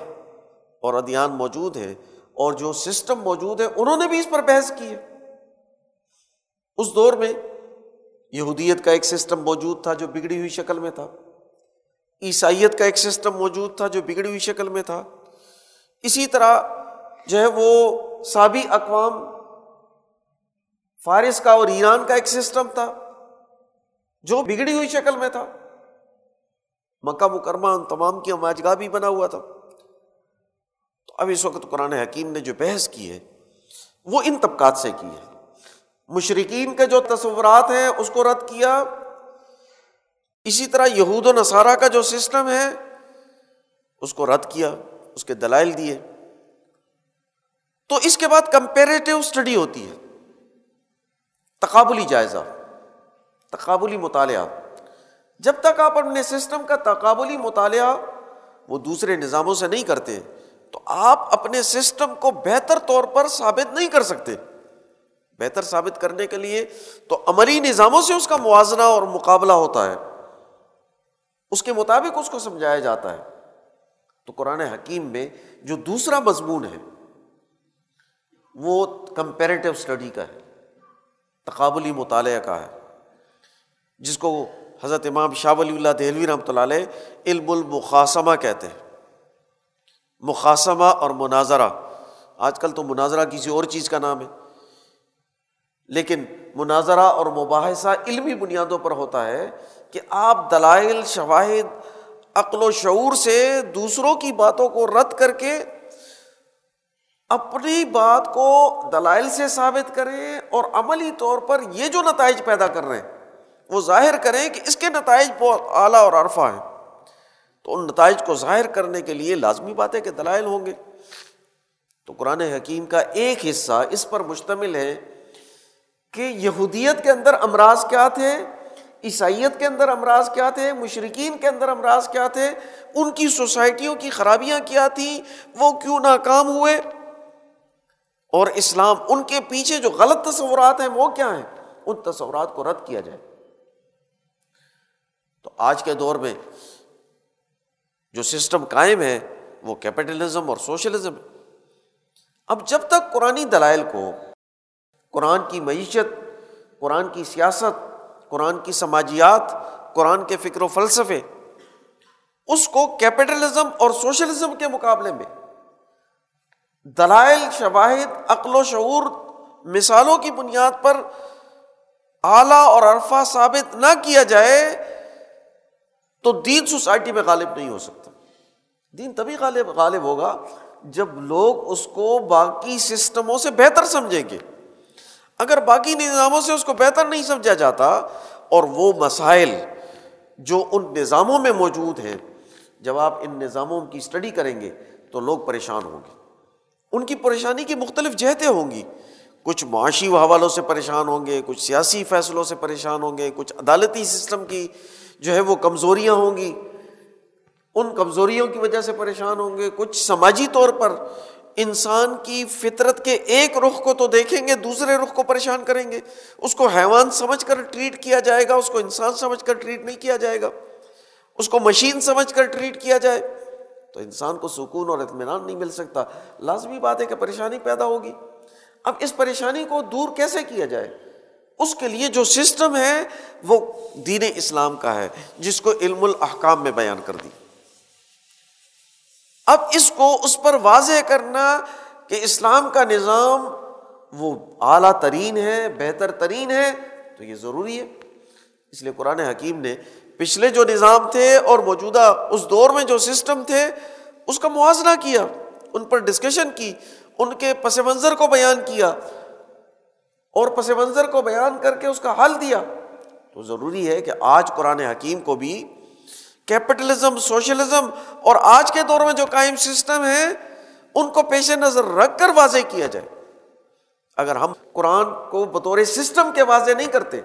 اور ادیان موجود ہیں اور جو سسٹم موجود ہے، انہوں نے بھی اس پر بحث کی ہے۔ اس دور میں یہودیت کا ایک سسٹم موجود تھا جو بگڑی ہوئی شکل میں تھا۔ عیسائیت کا ایک سسٹم موجود تھا جو بگڑی ہوئی شکل میں تھا۔ اسی طرح جو ہے وہ سابی اقوام فارس کا اور ایران کا ایک سسٹم تھا جو بگڑی ہوئی شکل میں تھا۔ مکہ مکرمہ ان تمام کی اماجگاہ بھی بنا ہوا تھا۔ تو اب اس وقت قرآن حکیم نے جو بحث کی ہے، وہ ان طبقات سے کی ہے۔ مشرقین کے جو تصورات ہیں، اس کو رد کیا۔ اسی طرح یہود و نصارہ کا جو سسٹم ہے، اس کو رد کیا، اس کے دلائل دیے۔ تو اس کے بعد کمپیریٹو اسٹڈی ہوتی ہے۔ تقابلی جائزہ، تقابلی مطالعہ جب تک آپ اپنے سسٹم کا تقابلی مطالعہ وہ دوسرے نظاموں سے نہیں کرتے، تو آپ اپنے سسٹم کو بہتر طور پر ثابت نہیں کر سکتے۔ بہتر ثابت کرنے کے لیے تو عملی نظاموں سے اس کا موازنہ اور مقابلہ ہوتا ہے۔ اس کے مطابق اس کو سمجھایا جاتا ہے۔ تو قرآن حکیم میں جو دوسرا مضمون ہے، وہ کمپیریٹو اسٹڈی کا ہے، تقابلی مطالعہ کا ہے، جس کو حضرت امام شاہ ولی اللہ دہلوی رحمۃ اللہ علیہ علم المقاسمہ کہتے ہیں۔ مقاسمہ اور مناظرہ۔ آج کل تو مناظرہ کسی اور چیز کا نام ہے۔ لیکن مناظرہ اور مباحثہ علمی بنیادوں پر ہوتا ہے کہ آپ دلائل، شواہد، عقل و شعور سے دوسروں کی باتوں کو رد کر کے اپنی بات کو دلائل سے ثابت کریں اور عملی طور پر یہ جو نتائج پیدا کر رہے ہیں۔ وہ ظاہر کریں کہ اس کے نتائج بہت اعلیٰ اور عرفہ ہیں۔ تو ان نتائج کو ظاہر کرنے کے لیے لازمی بات ہے کہ دلائل ہوں گے۔ تو قرآن حکیم کا ایک حصہ اس پر مشتمل ہے کہ یہودیت کے اندر امراض کیا تھے، عیسائیت کے اندر امراض کیا تھے مشرقین کے اندر امراض کیا تھے، ان کی سوسائٹیوں کی خرابیاں کیا تھیں، وہ کیوں ناکام ہوئے؟ اور اسلام ان کے پیچھے جو غلط تصورات ہیں وہ کیا ہیں؟ ان تصورات کو رد کیا جائے۔ تو آج کے دور میں جو سسٹم قائم ہے وہ کیپٹلزم اور سوشلزم ہے۔ اب جب تک قرآن دلائل کو، قرآن کی معیشت، قرآن کی سیاست، قرآن کی سماجیات، قرآن کے فکر و فلسفے، اس کو کیپٹلزم اور سوشلزم کے مقابلے میں دلائل، شواہد، عقل و شعور، مثالوں کی بنیاد پر اعلیٰ اور عرفہ ثابت نہ کیا جائے تو دین سوسائٹی میں غالب نہیں ہو سکتا۔ دین تبھی غالب غالب ہوگا جب لوگ اس کو باقی سسٹموں سے بہتر سمجھیں گے۔ اگر باقی نظاموں سے اس کو بہتر نہیں سمجھا جاتا اور وہ مسائل جو ان نظاموں میں موجود ہیں، جب آپ ان نظاموں کی اسٹڈی کریں گے تو لوگ پریشان ہوں گے۔ ان کی پریشانی کی مختلف جہتیں ہوں گی۔ کچھ معاشی حوالوں سے پریشان ہوں گے، کچھ سیاسی فیصلوں سے پریشان ہوں گے، کچھ عدالتی سسٹم کی جو ہے وہ کمزوریاں ہوں گی۔ ان کمزوریوں کی وجہ سے پریشان ہوں گے۔ کچھ سماجی طور پر انسان کی فطرت کے ایک رخ کو تو دیکھیں گے، دوسرے رخ کو پریشان کریں گے۔ اس کو حیوان سمجھ کر ٹریٹ کیا جائے گا، اس کو انسان سمجھ کر ٹریٹ نہیں کیا جائے گا۔ اس کو مشین سمجھ کر ٹریٹ کیا جائے۔ تو انسان کو سکون اور اطمینان نہیں مل سکتا۔ لازمی بات ہے کہ پریشانی پیدا ہوگی۔ اب اس پریشانی کو دور کیسے کیا جائے؟ اس کے لیے جو سسٹم ہے وہ دین اسلام کا ہے، جس کو علم الحکام میں بیان کر دی۔ اب اس کو اس پر واضح کرنا کہ اسلام کا نظام وہ اعلیٰ ترین ہے، بہتر ترین ہے، تو یہ ضروری ہے۔ اس لیے قرآن حکیم نے پچھلے جو نظام تھے اور موجودہ اس دور میں جو سسٹم تھے، اس کا موازنہ کیا، ان پر ڈسکشن کی، ان کے پس منظر کو بیان کیا۔ اور پس منظر کو بیان کر کے اس کا حل دیا۔ تو ضروری ہے کہ آج قرآن حکیم کو بھی کیپٹلزم سوشلزم اور آج کے دور میں جو قائم سسٹم ہے، ان کو پیش نظر رکھ کر واضح کیا جائے۔ اگر ہم قرآن کو بطور سسٹم کے واضح نہیں کرتے،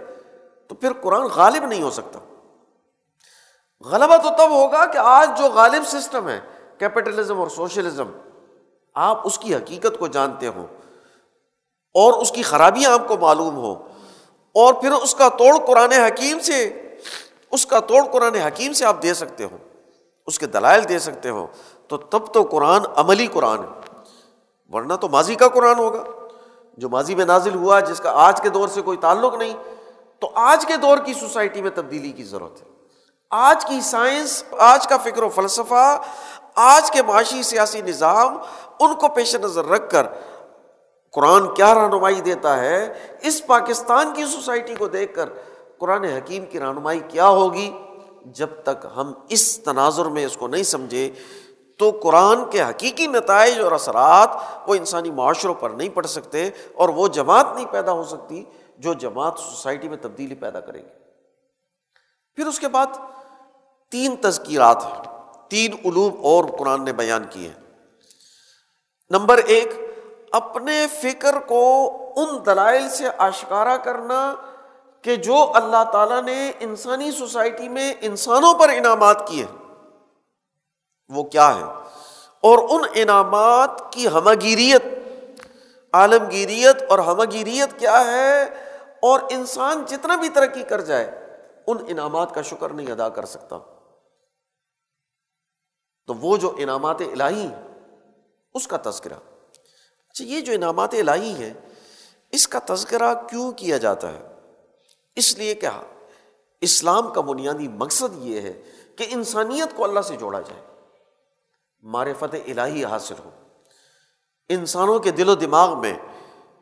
تو پھر قرآن غالب نہیں ہو سکتا۔ غلبہ تو تب ہوگا کہ آج جو غالب سسٹم ہے کیپٹلزم اور سوشلزم آپ اس کی حقیقت کو جانتے ہو اور اس کی خرابیاں آپ کو معلوم ہو اور پھر اس کا توڑ قرآن حکیم سے، اس کا توڑ قرآن حکیم سے آپ دے سکتے ہو۔ اس کے دلائل دے سکتے ہو۔ تو تب تو قرآن عملی قرآن ہے۔ ورنہ تو ماضی کا قرآن ہوگا۔ جو ماضی میں نازل ہوا، جس کا آج کے دور سے کوئی تعلق نہیں، تو آج کے دور کی سوسائٹی میں تبدیلی کی ضرورت ہے۔ آج کی سائنس، آج کا فکر و فلسفہ، آج کے معاشی سیاسی نظام، ان کو پیش نظر رکھ کر قرآن کیا رہنمائی دیتا ہے؟ اس پاکستان کی سوسائٹی کو دیکھ کر قرآن حکیم کی رہنمائی کیا ہوگی؟ جب تک ہم اس تناظر میں اس کو نہیں سمجھے، تو قرآن کے حقیقی نتائج اور اثرات وہ انسانی معاشروں پر نہیں پڑ سکتے اور وہ جماعت نہیں پیدا ہو سکتی جو جماعت سوسائٹی میں تبدیلی پیدا کرے گی۔ پھر اس کے بعد تین تذکیرات ہیں، تین علوم اور قرآن نے بیان کیے نمبر ایک اپنے فکر کو ان دلائل سے آشکارا کرنا کہ جو اللہ تعالیٰ نے انسانی سوسائٹی میں انسانوں پر انعامات کیے وہ کیا ہے اور ان انعامات کی ہمگیریت، عالمگیریت اور ہمگیریت کیا ہے؟ اور انسان جتنا بھی ترقی کر جائے، ان انعامات کا شکر نہیں ادا کر سکتا۔ تو وہ جو انعامات الہی اس کا تذکرہ۔ اچھا یہ جو انعامات الہی ہیں، اس کا تذکرہ کیوں کیا جاتا ہے؟ اس لیے کہ اسلام کا بنیادی مقصد یہ ہے کہ انسانیت کو اللہ سے جوڑا جائے۔ معرفت الہی حاصل ہو۔ انسانوں کے دل و دماغ میں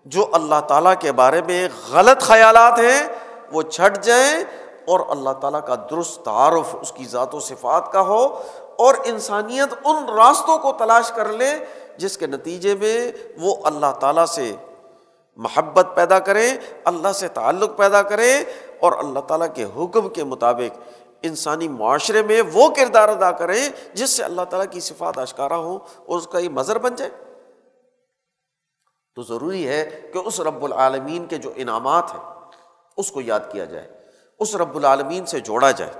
جو اللہ تعالیٰ کے بارے میں غلط خیالات ہیں، وہ چھٹ جائیں اور اللہ تعالیٰ کا درست تعارف اس کی ذات و صفات کا ہو اور انسانیت ان راستوں کو تلاش کر لے جس کے نتیجے میں وہ اللہ تعالیٰ سے محبت پیدا کرے اللہ سے تعلق پیدا کرے اور اللہ تعالیٰ کے حکم کے مطابق انسانی معاشرے میں وہ کردار ادا کریں جس سے اللہ تعالیٰ کی صفات اشکارا ہو اور اس کا یہ مظہر بن جائے۔ تو ضروری ہے کہ اس رب العالمین کے جو انعامات ہیں، اس کو یاد کیا جائے، اس رب العالمین سے جوڑا جائے۔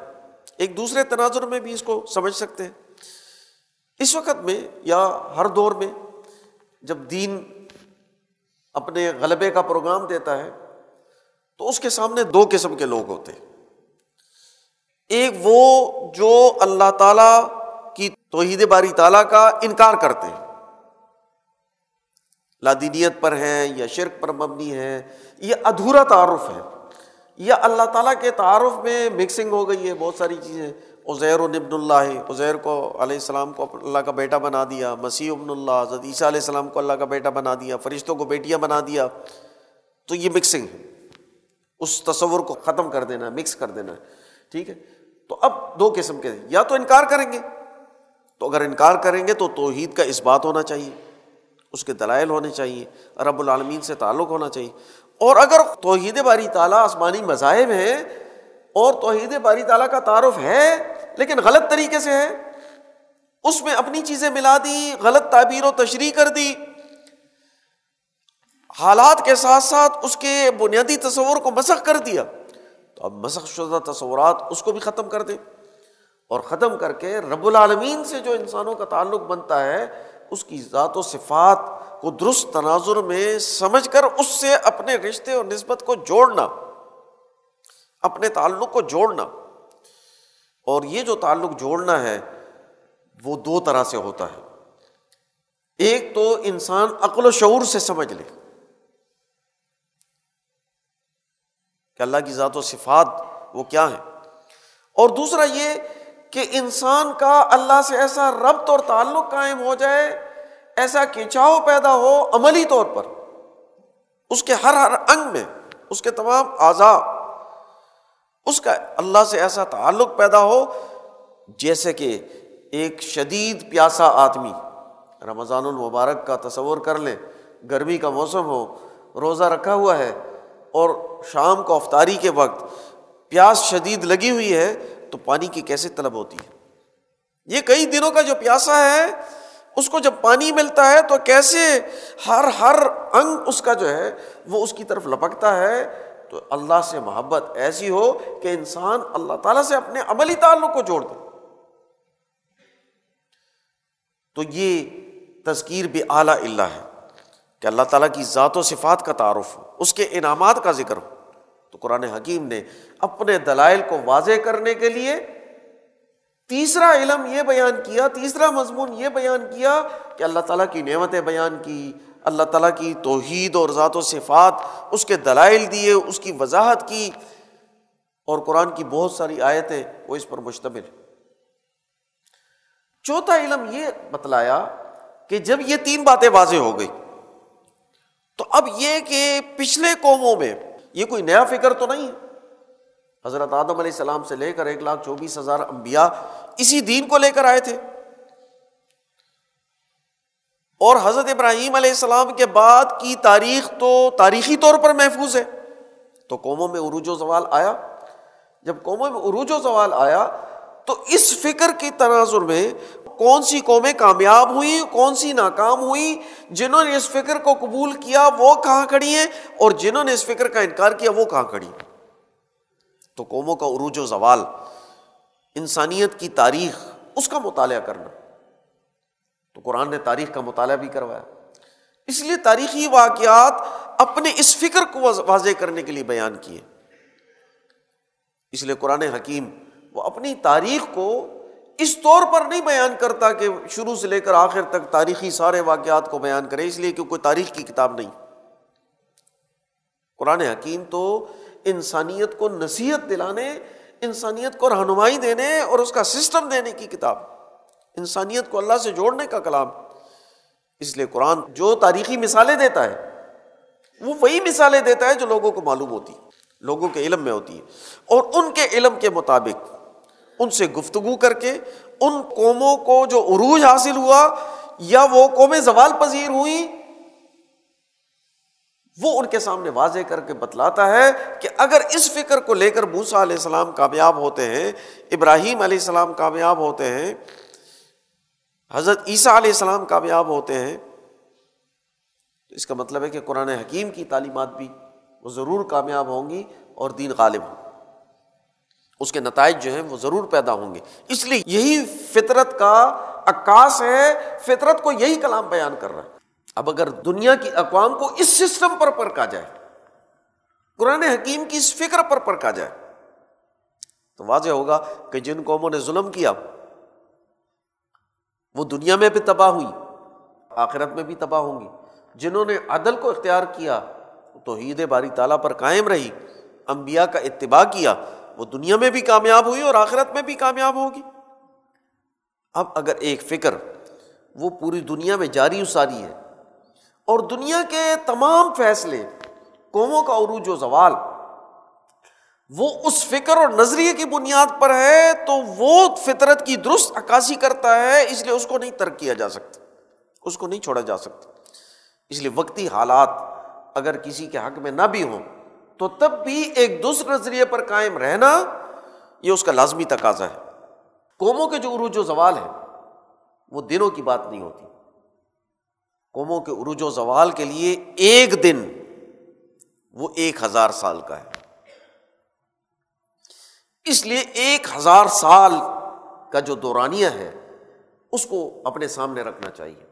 ایک دوسرے تناظر میں بھی اس کو سمجھ سکتے ہیں۔ اس وقت میں یا ہر دور میں جب دین اپنے غلبے کا پروگرام دیتا ہے، تو اس کے سامنے دو قسم کے لوگ ہوتے ایک وہ جو اللہ تعالی کی توحید باری تعالیٰ کا انکار کرتے ہیں۔ لادینیت پر ہیں یا شرک پر مبنی ہے یہ ادھورا تعارف ہے۔ یا اللہ تعالیٰ کے تعارف میں مکسنگ ہو گئی ہے، بہت ساری چیزیں۔ عزیر و نبن اللہ عزیر کو علیہ السلام کو اللہ کا بیٹا بنا دیا، مسیح ابن اللہ حضرت عیسیٰ علیہ السلام کو اللہ کا بیٹا بنا دیا، فرشتوں کو بیٹیاں بنا دیا۔ تو یہ مکسنگ ہے۔ اس تصور کو ختم کر دینا ہے مکس کر دینا۔ ہے ٹھیک ہے؟ تو اب دو قسم کے، یا تو انکار کریں گے۔ تو اگر انکار کریں گے تو توحید کا اس بات ہونا چاہیے۔ اس کے دلائل ہونے چاہیے۔ رب العالمین سے تعلق ہونا چاہیے۔ اور اگر توحید باری تعالیٰ آسمانی مذاہب ہیں اور توحید باری تعالیٰ کا تعارف ہے، لیکن غلط طریقے سے ہے۔ اس میں اپنی چیزیں ملا دی، غلط تعبیر و تشریح کر دی۔ حالات کے ساتھ ساتھ اس کے بنیادی تصور کو مسخ کر دیا۔ تو اب مسخ شدہ تصورات اس کو بھی ختم کر دے اور ختم کر کے رب العالمین سے جو انسانوں کا تعلق بنتا ہے، اس کی ذات و صفات کو درست تناظر میں سمجھ کر اس سے اپنے رشتے اور نسبت کو جوڑنا۔ اپنے تعلق کو جوڑنا۔ اور یہ جو تعلق جوڑنا ہے، وہ دو طرح سے ہوتا ہے۔ ایک تو انسان عقل و شعور سے سمجھ لے۔ کہ اللہ کی ذات و صفات وہ کیا ہے اور دوسرا یہ کہ انسان کا اللہ سے ایسا ربط اور تعلق قائم ہو جائے، ایسا کھینچاؤ پیدا ہو عملی طور پر۔ اس کے ہر ہر انگ میں، اس کے تمام اعضا اس کا اللہ سے ایسا تعلق پیدا ہو جیسے کہ ایک شدید پیاسا آدمی رمضان المبارک کا تصور کر لیں، گرمی کا موسم ہو، روزہ رکھا ہوا ہے اور شام کو افطاری کے وقت پیاس شدید لگی ہوئی ہے، تو پانی کی کیسے طلب ہوتی ہے؟ یہ کئی دنوں کا جو پیاسا ہے، اس کو جب پانی ملتا ہے تو کیسے ہر ہر انگ اس کا جو ہے، وہ اس کی طرف لپکتا ہے تو اللہ سے محبت ایسی ہو کہ انسان اللہ تعالیٰ سے اپنے عملی تعلق کو جوڑ دے۔ تو یہ تذکیر بھی اعلیٰ اللہ ہے کہ اللہ تعالیٰ کی ذات و صفات کا تعارف ہو، اس کے انعامات کا ذکر ہو۔ تو قرآن حکیم نے اپنے دلائل کو واضح کرنے کے لیے تیسرا علم یہ بیان کیا، تیسرا مضمون یہ بیان کیا کہ اللہ تعالیٰ کی نعمتیں بیان کی اللہ تعالیٰ کی توحید اور ذات و صفات اس کے دلائل دیے، اس کی وضاحت کی۔ اور قرآن کی بہت ساری آیتیں وہ اس پر مشتمل۔ چوتھا علم یہ بتلایا کہ جب یہ تین باتیں واضح ہو گئی، تو اب یہ کہ پچھلے قوموں میں یہ کوئی نیا فکر تو نہیں ہے۔ حضرت آدم علیہ السلام سے لے کر ایک لاکھ چوبیس ہزار امبیا اسی دین کو لے کر آئے تھے۔ اور حضرت ابراہیم علیہ السلام کے بعد کی تاریخ تو تاریخی طور پر محفوظ ہے۔ تو قوموں میں عروج و زوال آیا۔ جب قوموں میں عروج و زوال آیا، تو اس فکر کی تناظر میں کون سی قومیں کامیاب ہوئی کون سی ناکام ہوئی جنہوں نے اس فکر کو قبول کیا وہ کہاں کھڑی ہیں اور جنہوں نے اس فکر کا انکار کیا وہ کہاں کھڑی تو قوموں کا عروج و زوال، انسانیت کی تاریخ، اس کا مطالعہ کرنا۔ قرآن نے تاریخ کا مطالعہ بھی کروایا۔ اس لیے تاریخی واقعات اپنے اس فکر کو واضح کرنے کے لیے بیان کیے۔ اس لیے قرآن حکیم وہ اپنی تاریخ کو اس طور پر نہیں بیان کرتا کہ شروع سے لے کر آخر تک تاریخی سارے واقعات کو بیان کرے، اس لیے کہ کوئی تاریخ کی کتاب نہیں۔ قرآن حکیم تو انسانیت کو نصیحت دلانے، انسانیت کو رہنمائی دینے اور اس کا سسٹم دینے کی کتاب۔ انسانیت کو اللہ سے جوڑنے کا کلام۔ اس لیے قرآن جو تاریخی مثالیں دیتا ہے، وہ وہی مثالیں دیتا ہے جو لوگوں کو معلوم ہوتی لوگوں کے علم میں ہوتی ہے اور ان کے علم کے مطابق، ان سے گفتگو کر کے، ان قوموں کو جو عروج حاصل ہوا، یا وہ قومیں زوال پذیر ہوئی وہ ان کے سامنے واضح کر کے بتلاتا ہے کہ اگر اس فکر کو لے کر بوسا علیہ السلام کامیاب ہوتے ہیں، ابراہیم علیہ السلام کامیاب ہوتے ہیں حضرت عیسیٰ علیہ السلام کامیاب ہوتے ہیں، تو اس کا مطلب ہے کہ قرآن حکیم کی تعلیمات بھی وہ ضرور کامیاب ہوں گی اور دین غالب ہوں۔ اس کے نتائج جو ہیں وہ ضرور پیدا ہوں گے۔ اس لیے یہی فطرت کا عکاس ہے، فطرت کو یہی کلام بیان کر رہا ہے۔ اب اگر دنیا کی اقوام کو اس سسٹم پر پرکھا جائے، قرآن حکیم کی اس فکر پر پرکھا جائے، تو واضح ہوگا کہ جن قوموں نے ظلم کیا وہ دنیا میں بھی تباہ ہوئی، آخرت میں بھی تباہ ہوں گی۔ جنہوں نے عدل کو اختیار کیا تو عید باری تعالیٰ پر قائم رہی امبیا کا اتباع کیا، وہ دنیا میں بھی کامیاب ہوئی اور آخرت میں بھی کامیاب ہوگی۔ اب اگر ایک فکر، وہ پوری دنیا میں جاری اساری ہے اور دنیا کے تمام فیصلے، قوموں کا عروج و زوال وہ اس فکر اور نظریے کی بنیاد پر ہے تو وہ فطرت کی درست عکاسی کرتا ہے، اس لیے اس کو نہیں ترک کیا جا سکتا۔ اس کو نہیں چھوڑا جا سکتا۔ اس لیے وقتی حالات اگر کسی کے حق میں نہ بھی ہوں تو تب بھی ایک دوسرے نظریے پر قائم رہنا یہ اس کا لازمی تقاضا ہے۔ قوموں کے جو عروج و زوال ہے وہ دنوں کی بات نہیں ہوتی۔ قوموں کے عروج و زوال کے لیے ایک دن وہ ایک ہزار سال کا ہے۔ اس لیے ایک ہزار سال کا جو دورانیہ ہے، اس کو اپنے سامنے رکھنا چاہیے۔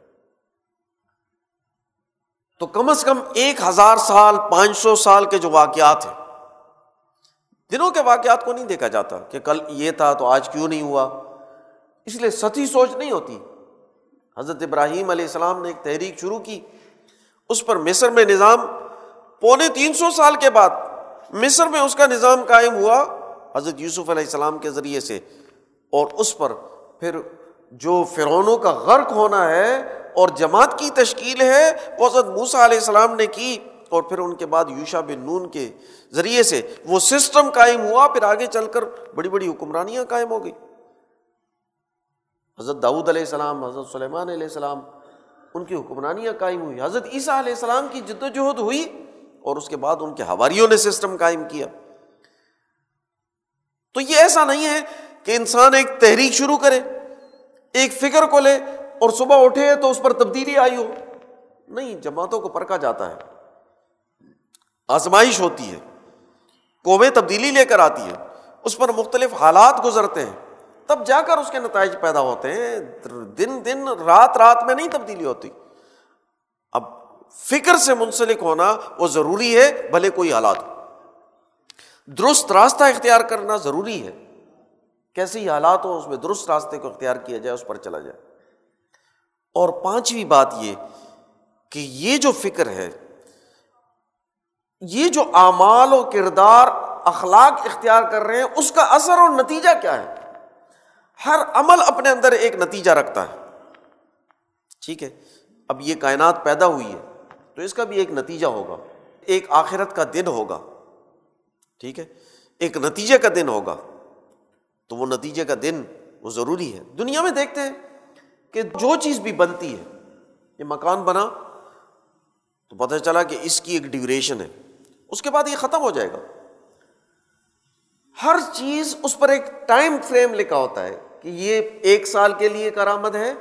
تو کم از کم ایک ہزار سال، پانچ سو سال کے جو واقعات ہیں، دنوں کے واقعات کو نہیں دیکھا جاتا کہ کل یہ تھا تو آج کیوں نہیں ہوا۔ اس لیے سچی سوچ نہیں ہوتی۔ حضرت ابراہیم علیہ السلام نے ایک تحریک شروع کی۔ اس پر مصر میں نظام، پونے تین سو سال کے بعد مصر میں اس کا نظام قائم ہوا۔ حضرت یوسف علیہ السلام کے ذریعے سے اور اس پر پھر جو فرعونوں کا غرق ہونا ہے اور جماعت کی تشکیل ہے، وہ حضرت موسا علیہ السلام نے کی اور پھر ان کے بعد یوشا بن نون کے ذریعے سے وہ سسٹم قائم ہوا، پھر آگے چل کر بڑی بڑی حکمرانیاں قائم ہو گئی۔ حضرت داؤد علیہ السلام، حضرت سلیمان علیہ السلام، ان کی حکمرانیاں قائم ہوئی۔ حضرت عیسیٰ علیہ السلام کی جد و جہد ہوئی اور اس کے بعد ان کے ہواریوں نے سسٹم قائم کیا۔ تو یہ ایسا نہیں ہے کہ انسان ایک تحریک شروع کرے، ایک فکر کو لے اور صبح اٹھے تو اس پر تبدیلی آئی ہو۔ نہیں، جماعتوں کو پرکھا جاتا ہے۔ آزمائش ہوتی ہے، قومیں تبدیلی لے کر آتی ہے اس پر مختلف حالات گزرتے ہیں۔ تب جا کر اس کے نتائج پیدا ہوتے ہیں۔ دن دن، رات رات میں نہیں تبدیلی ہوتی۔ اب فکر سے منسلک ہونا وہ ضروری ہے، بھلے کوئی حالات۔ ہو درست راستہ اختیار کرنا ضروری ہے۔ کیسے ہی حالات ہو اس میں درست راستے کو اختیار کیا جائے، اس پر چلا جائے۔ اور پانچویں بات یہ کہ یہ جو فکر ہے، یہ جو اعمال و کردار، اخلاق اختیار کر رہے ہیں، اس کا اثر اور نتیجہ کیا ہے؟ ہر عمل اپنے اندر ایک نتیجہ رکھتا ہے۔ ٹھیک ہے، اب یہ کائنات پیدا ہوئی ہے، تو اس کا بھی ایک نتیجہ ہوگا، ایک آخرت کا دن ہوگا۔ ٹھیک ہے؟ ایک نتیجے کا دن ہوگا۔ تو وہ نتیجے کا دن وہ ضروری ہے۔ دنیا میں دیکھتے ہیں کہ جو چیز بھی بنتی ہے، یہ مکان بنا تو پتہ چلا کہ اس کی ایک ڈیوریشن ہے۔ اس کے بعد یہ ختم ہو جائے گا۔ ہر چیز اس پر ایک ٹائم فریم لکھا ہوتا ہے کہ یہ ایک سال کے لیے کرامد ہے،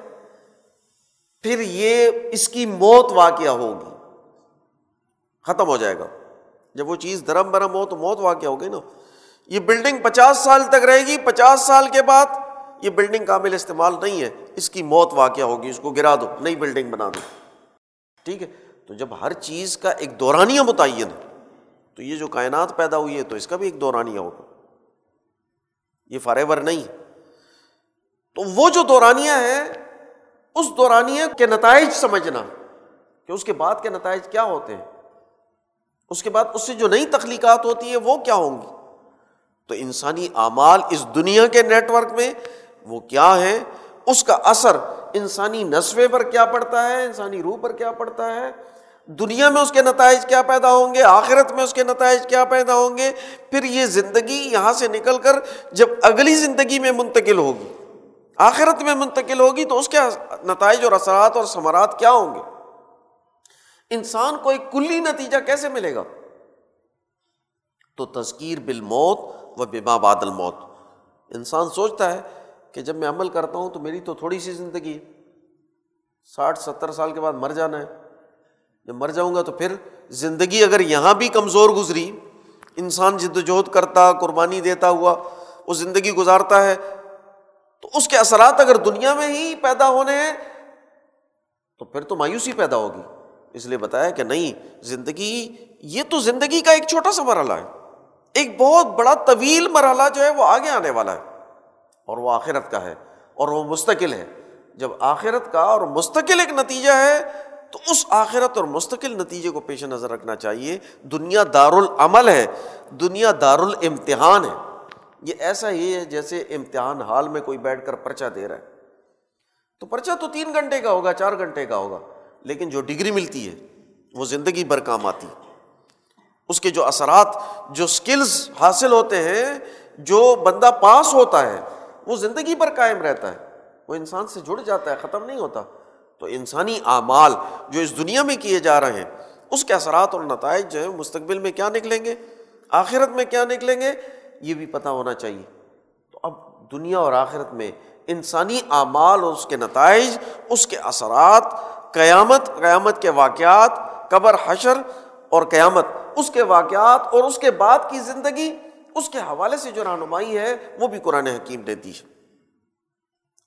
پھر یہ اس کی موت واقعہ ہوگی۔ ختم ہو جائے گا۔ جب وہ چیز درم برم ہو تو موت واقع ہوگی نا۔ یہ بلڈنگ پچاس سال تک رہے گی، پچاس سال کے بعد یہ بلڈنگ قابل استعمال نہیں ہے۔ اس کی موت واقع ہوگی، اس کو گرا دو، نئی بلڈنگ بنا دو۔ ٹھیک ہے؟ تو جب ہر چیز کا ایک دورانیہ متعین ہے، تو یہ جو کائنات پیدا ہوئی ہے تو اس کا بھی ایک دورانیہ ہوگا۔ یہ فارے نہیں۔ تو وہ جو دورانیہ ہے، اس دورانیہ کے نتائج سمجھنا۔ کہ اس کے بعد کے نتائج کیا ہوتے ہیں؟ اس کے بعد اس سے جو نئی تخلیقات ہوتی ہے وہ کیا ہوں گی؟ تو انسانی اعمال اس دنیا کے نیٹ ورک میں وہ کیا ہے اس کا اثر انسانی نصفے پر کیا پڑتا ہے؟ انسانی روح پر کیا پڑتا ہے؟ دنیا میں اس کے نتائج کیا پیدا ہوں گے؟ آخرت میں اس کے نتائج کیا پیدا ہوں گے؟ پھر یہ زندگی یہاں سے نکل کر جب اگلی زندگی میں منتقل ہوگی، آخرت میں منتقل ہوگی، تو اس کے نتائج اور اثرات اور ثمرات کیا ہوں گے؟ انسان کو ایک کلی نتیجہ کیسے ملے گا؟ تو تذکیر بال موت و بما بادل موت انسان سوچتا ہے کہ جب میں عمل کرتا ہوں تو میری تو تھوڑی سی زندگی ساٹھ ستر سال کے بعد مر جانا ہے۔ جب مر جاؤں گا تو پھر زندگی اگر یہاں بھی کمزور گزری، انسان جد وجہد کرتا، قربانی دیتا ہوا، وہ زندگی گزارتا ہے، تو اس کے اثرات اگر دنیا میں ہی پیدا ہونے ہیں، تو پھر تو مایوسی پیدا ہوگی۔ اس لیے بتایا کہ نہیں، زندگی، یہ تو زندگی کا ایک چھوٹا سا مرحلہ ہے۔ ایک بہت بڑا طویل مرحلہ جو ہے وہ آگے آنے والا ہے۔ اور وہ آخرت کا ہے۔ اور وہ مستقل ہے۔ جب آخرت کا اور مستقل ایک نتیجہ ہے، تو اس آخرت اور مستقل نتیجے کو پیش نظر رکھنا چاہیے۔ دنیا دار العمل ہے۔ دنیا دار الامتحان ہے۔ یہ ایسا ہی ہے جیسے امتحان حال میں کوئی بیٹھ کر پرچہ دے رہا ہے۔ تو پرچہ تو تین گھنٹے کا ہوگا، چار گھنٹے کا ہوگا۔ لیکن جو ڈگری ملتی ہے، وہ زندگی بھر کام آتی اس کے جو اثرات، جو اسکلز حاصل ہوتے ہیں، جو بندہ پاس ہوتا ہے، وہ زندگی پر قائم رہتا ہے۔ وہ انسان سے جڑ جاتا ہے، ختم نہیں ہوتا۔ تو انسانی اعمال جو اس دنیا میں کیے جا رہے ہیں، اس کے اثرات اور نتائج جو ہے مستقبل میں کیا نکلیں گے؟ آخرت میں کیا نکلیں گے؟ یہ بھی پتہ ہونا چاہیے۔ تو اب دنیا اور آخرت میں انسانی اعمال اور اس کے نتائج، اس کے اثرات قیامت قیامت کے واقعات، قبر، حشر اور قیامت، اس کے واقعات اور اس کے بعد کی زندگی، اس کے حوالے سے جو رہنمائی ہے، وہ بھی قرآن حکیم نے دی ہے۔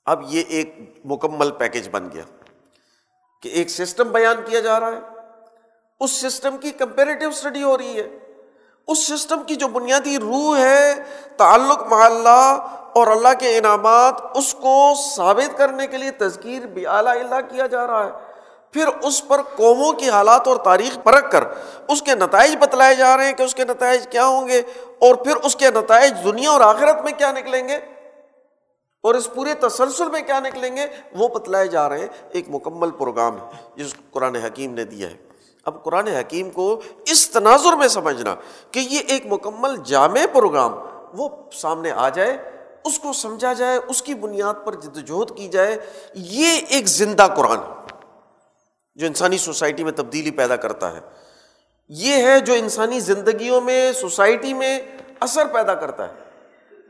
اب یہ ایک مکمل پیکج بن گیا کہ ایک سسٹم بیان کیا جا رہا ہے۔ اس سسٹم کی کمپیریٹو اسٹڈی ہو رہی ہے۔ اس سسٹم کی جو بنیادی روح ہے، تعلق محلہ اور اللہ کے انعامات، اس کو ثابت کرنے کے لیے تذکیر بھی اعلیٰ اللہ کیا جا رہا ہے۔ پھر اس پر قوموں کی حالات اور تاریخ پرکھ کر اس کے نتائج بتلائے جا رہے ہیں کہ اس کے نتائج کیا ہوں گے اور پھر اس کے نتائج دنیا اور آخرت میں کیا نکلیں گے اور اس پورے تسلسل میں کیا نکلیں گے وہ بتلائے جا رہے ہیں۔ ایک مکمل پروگرام ہے جس قرآن حکیم نے دیا ہے۔ اب قرآن حکیم کو اس تناظر میں سمجھنا کہ یہ ایک مکمل جامع پروگرام وہ سامنے آ جائے، اس کو سمجھا جائے، اس کی بنیاد پر جدوجہد کی جائے، یہ ایک زندہ قرآن ہے۔ جو انسانی سوسائٹی میں تبدیلی پیدا کرتا ہے، یہ ہے جو انسانی زندگیوں میں سوسائٹی میں اثر پیدا کرتا ہے۔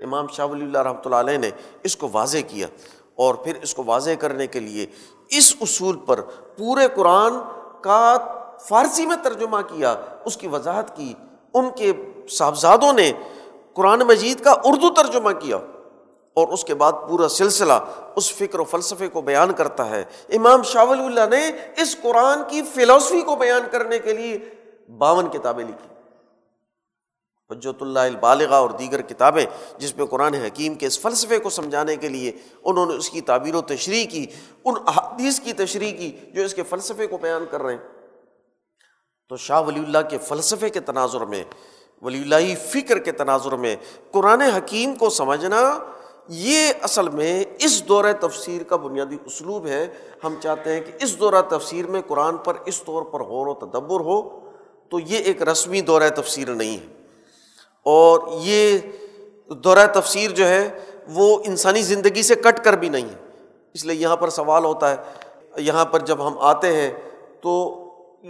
امام شاہ ولی اللہ رحمۃ اللہ علیہ نے اس کو واضح کیا اور پھر اس کو واضح کرنے کے لیے اس اصول پر پورے قرآن کا فارسی میں ترجمہ کیا، اس کی وضاحت کی۔ ان کے صاحبزادوں نے قرآن مجید کا اردو ترجمہ کیا۔ اور اس کے بعد پورا سلسلہ اس فکر و فلسفے کو بیان کرتا ہے۔ امام شاہ ولی اللہ نے اس قرآن کی فلاسفی کو بیان کرنے کے لیے باون کتابیں لکھی۔ حجت اللہ البالغہ اور دیگر کتابیں جس میں قرآن حکیم کے اس فلسفے کو سمجھانے کے لیے انہوں نے اس کی تعبیر و تشریح کی، ان احادیث کی تشریح کی جو اس کے فلسفے کو بیان کر رہے ہیں۔ تو شاہ ولی اللہ کے فلسفے کے تناظر میں، ولی اللہ فکر کے تناظر میں قرآن حکیم کو سمجھنا یہ اصل میں اس دورہ تفسیر کا بنیادی اسلوب ہے۔ ہم چاہتے ہیں کہ اس دورہ تفسیر میں قرآن پر اس طور پر غور و تدبر ہو، تو یہ ایک رسمی دورہ تفسیر نہیں ہے۔ اور یہ دورہ تفسیر جو ہے، وہ انسانی زندگی سے کٹ کر بھی نہیں ہے۔ اس لیے یہاں پر سوال ہوتا ہے، یہاں پر جب ہم آتے ہیں تو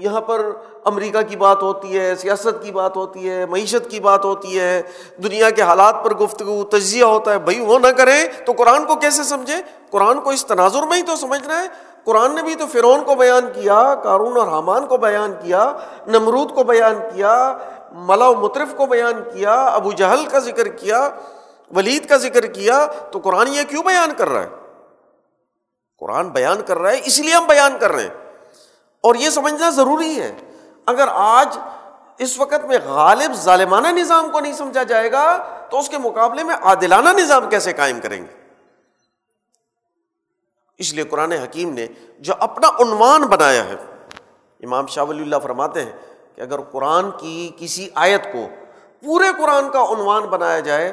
یہاں پر امریکہ کی بات ہوتی ہے، سیاست کی بات ہوتی ہے، معیشت کی بات ہوتی ہے، دنیا کے حالات پر گفتگو، تجزیہ ہوتا ہے۔ بھائی، وہ نہ کریں تو قرآن کو کیسے سمجھے قرآن کو اس تناظر میں ہی تو سمجھنا ہے۔ قرآن نے بھی تو فرعون کو بیان کیا کارون اور حامان کو بیان کیا، نمرود کو بیان کیا، ملا و مطرف کو بیان کیا، ابو جہل کا ذکر کیا، ولید کا ذکر کیا، تو قرآن یہ کیوں بیان کر رہا ہے؟ قرآن بیان کر رہا ہے، اس لیے ہم بیان کر رہے ہیں۔ اور یہ سمجھنا ضروری ہے۔ اگر آج اس وقت میں غالب ظالمانہ نظام کو نہیں سمجھا جائے گا، تو اس کے مقابلے میں عادلانہ نظام کیسے قائم کریں گے؟ اس لیے قرآن حکیم نے جو اپنا عنوان بنایا ہے، امام شاہ ولی اللہ فرماتے ہیں کہ اگر قرآن کی کسی آیت کو پورے قرآن کا عنوان بنایا جائے،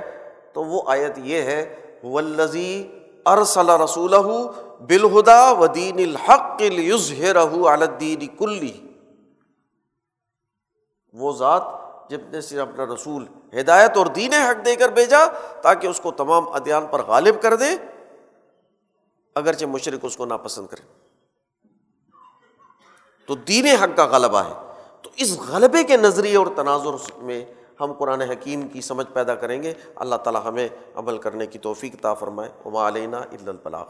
تو وہ آیت یہ ہے ولزی ارسل رسول بالہدا و دین الحق الدین کلی۔ وہ ذات جب نے صرف اپنا رسول ہدایت اور دین حق دے کر بھیجا تاکہ اس کو تمام ادیان پر غالب کر دے، اگرچہ مشرق اس کو ناپسند کرے۔ تو دین حق کا غلبہ ہے۔ تو اس غلبے کے نظریے اور تناظر میں ہم قرآن حکیم کی سمجھ پیدا کریں گے۔ اللہ تعالیٰ ہمیں عمل کرنے کی توفیق تا فرمائے۔ عما علینہ البلاغ۔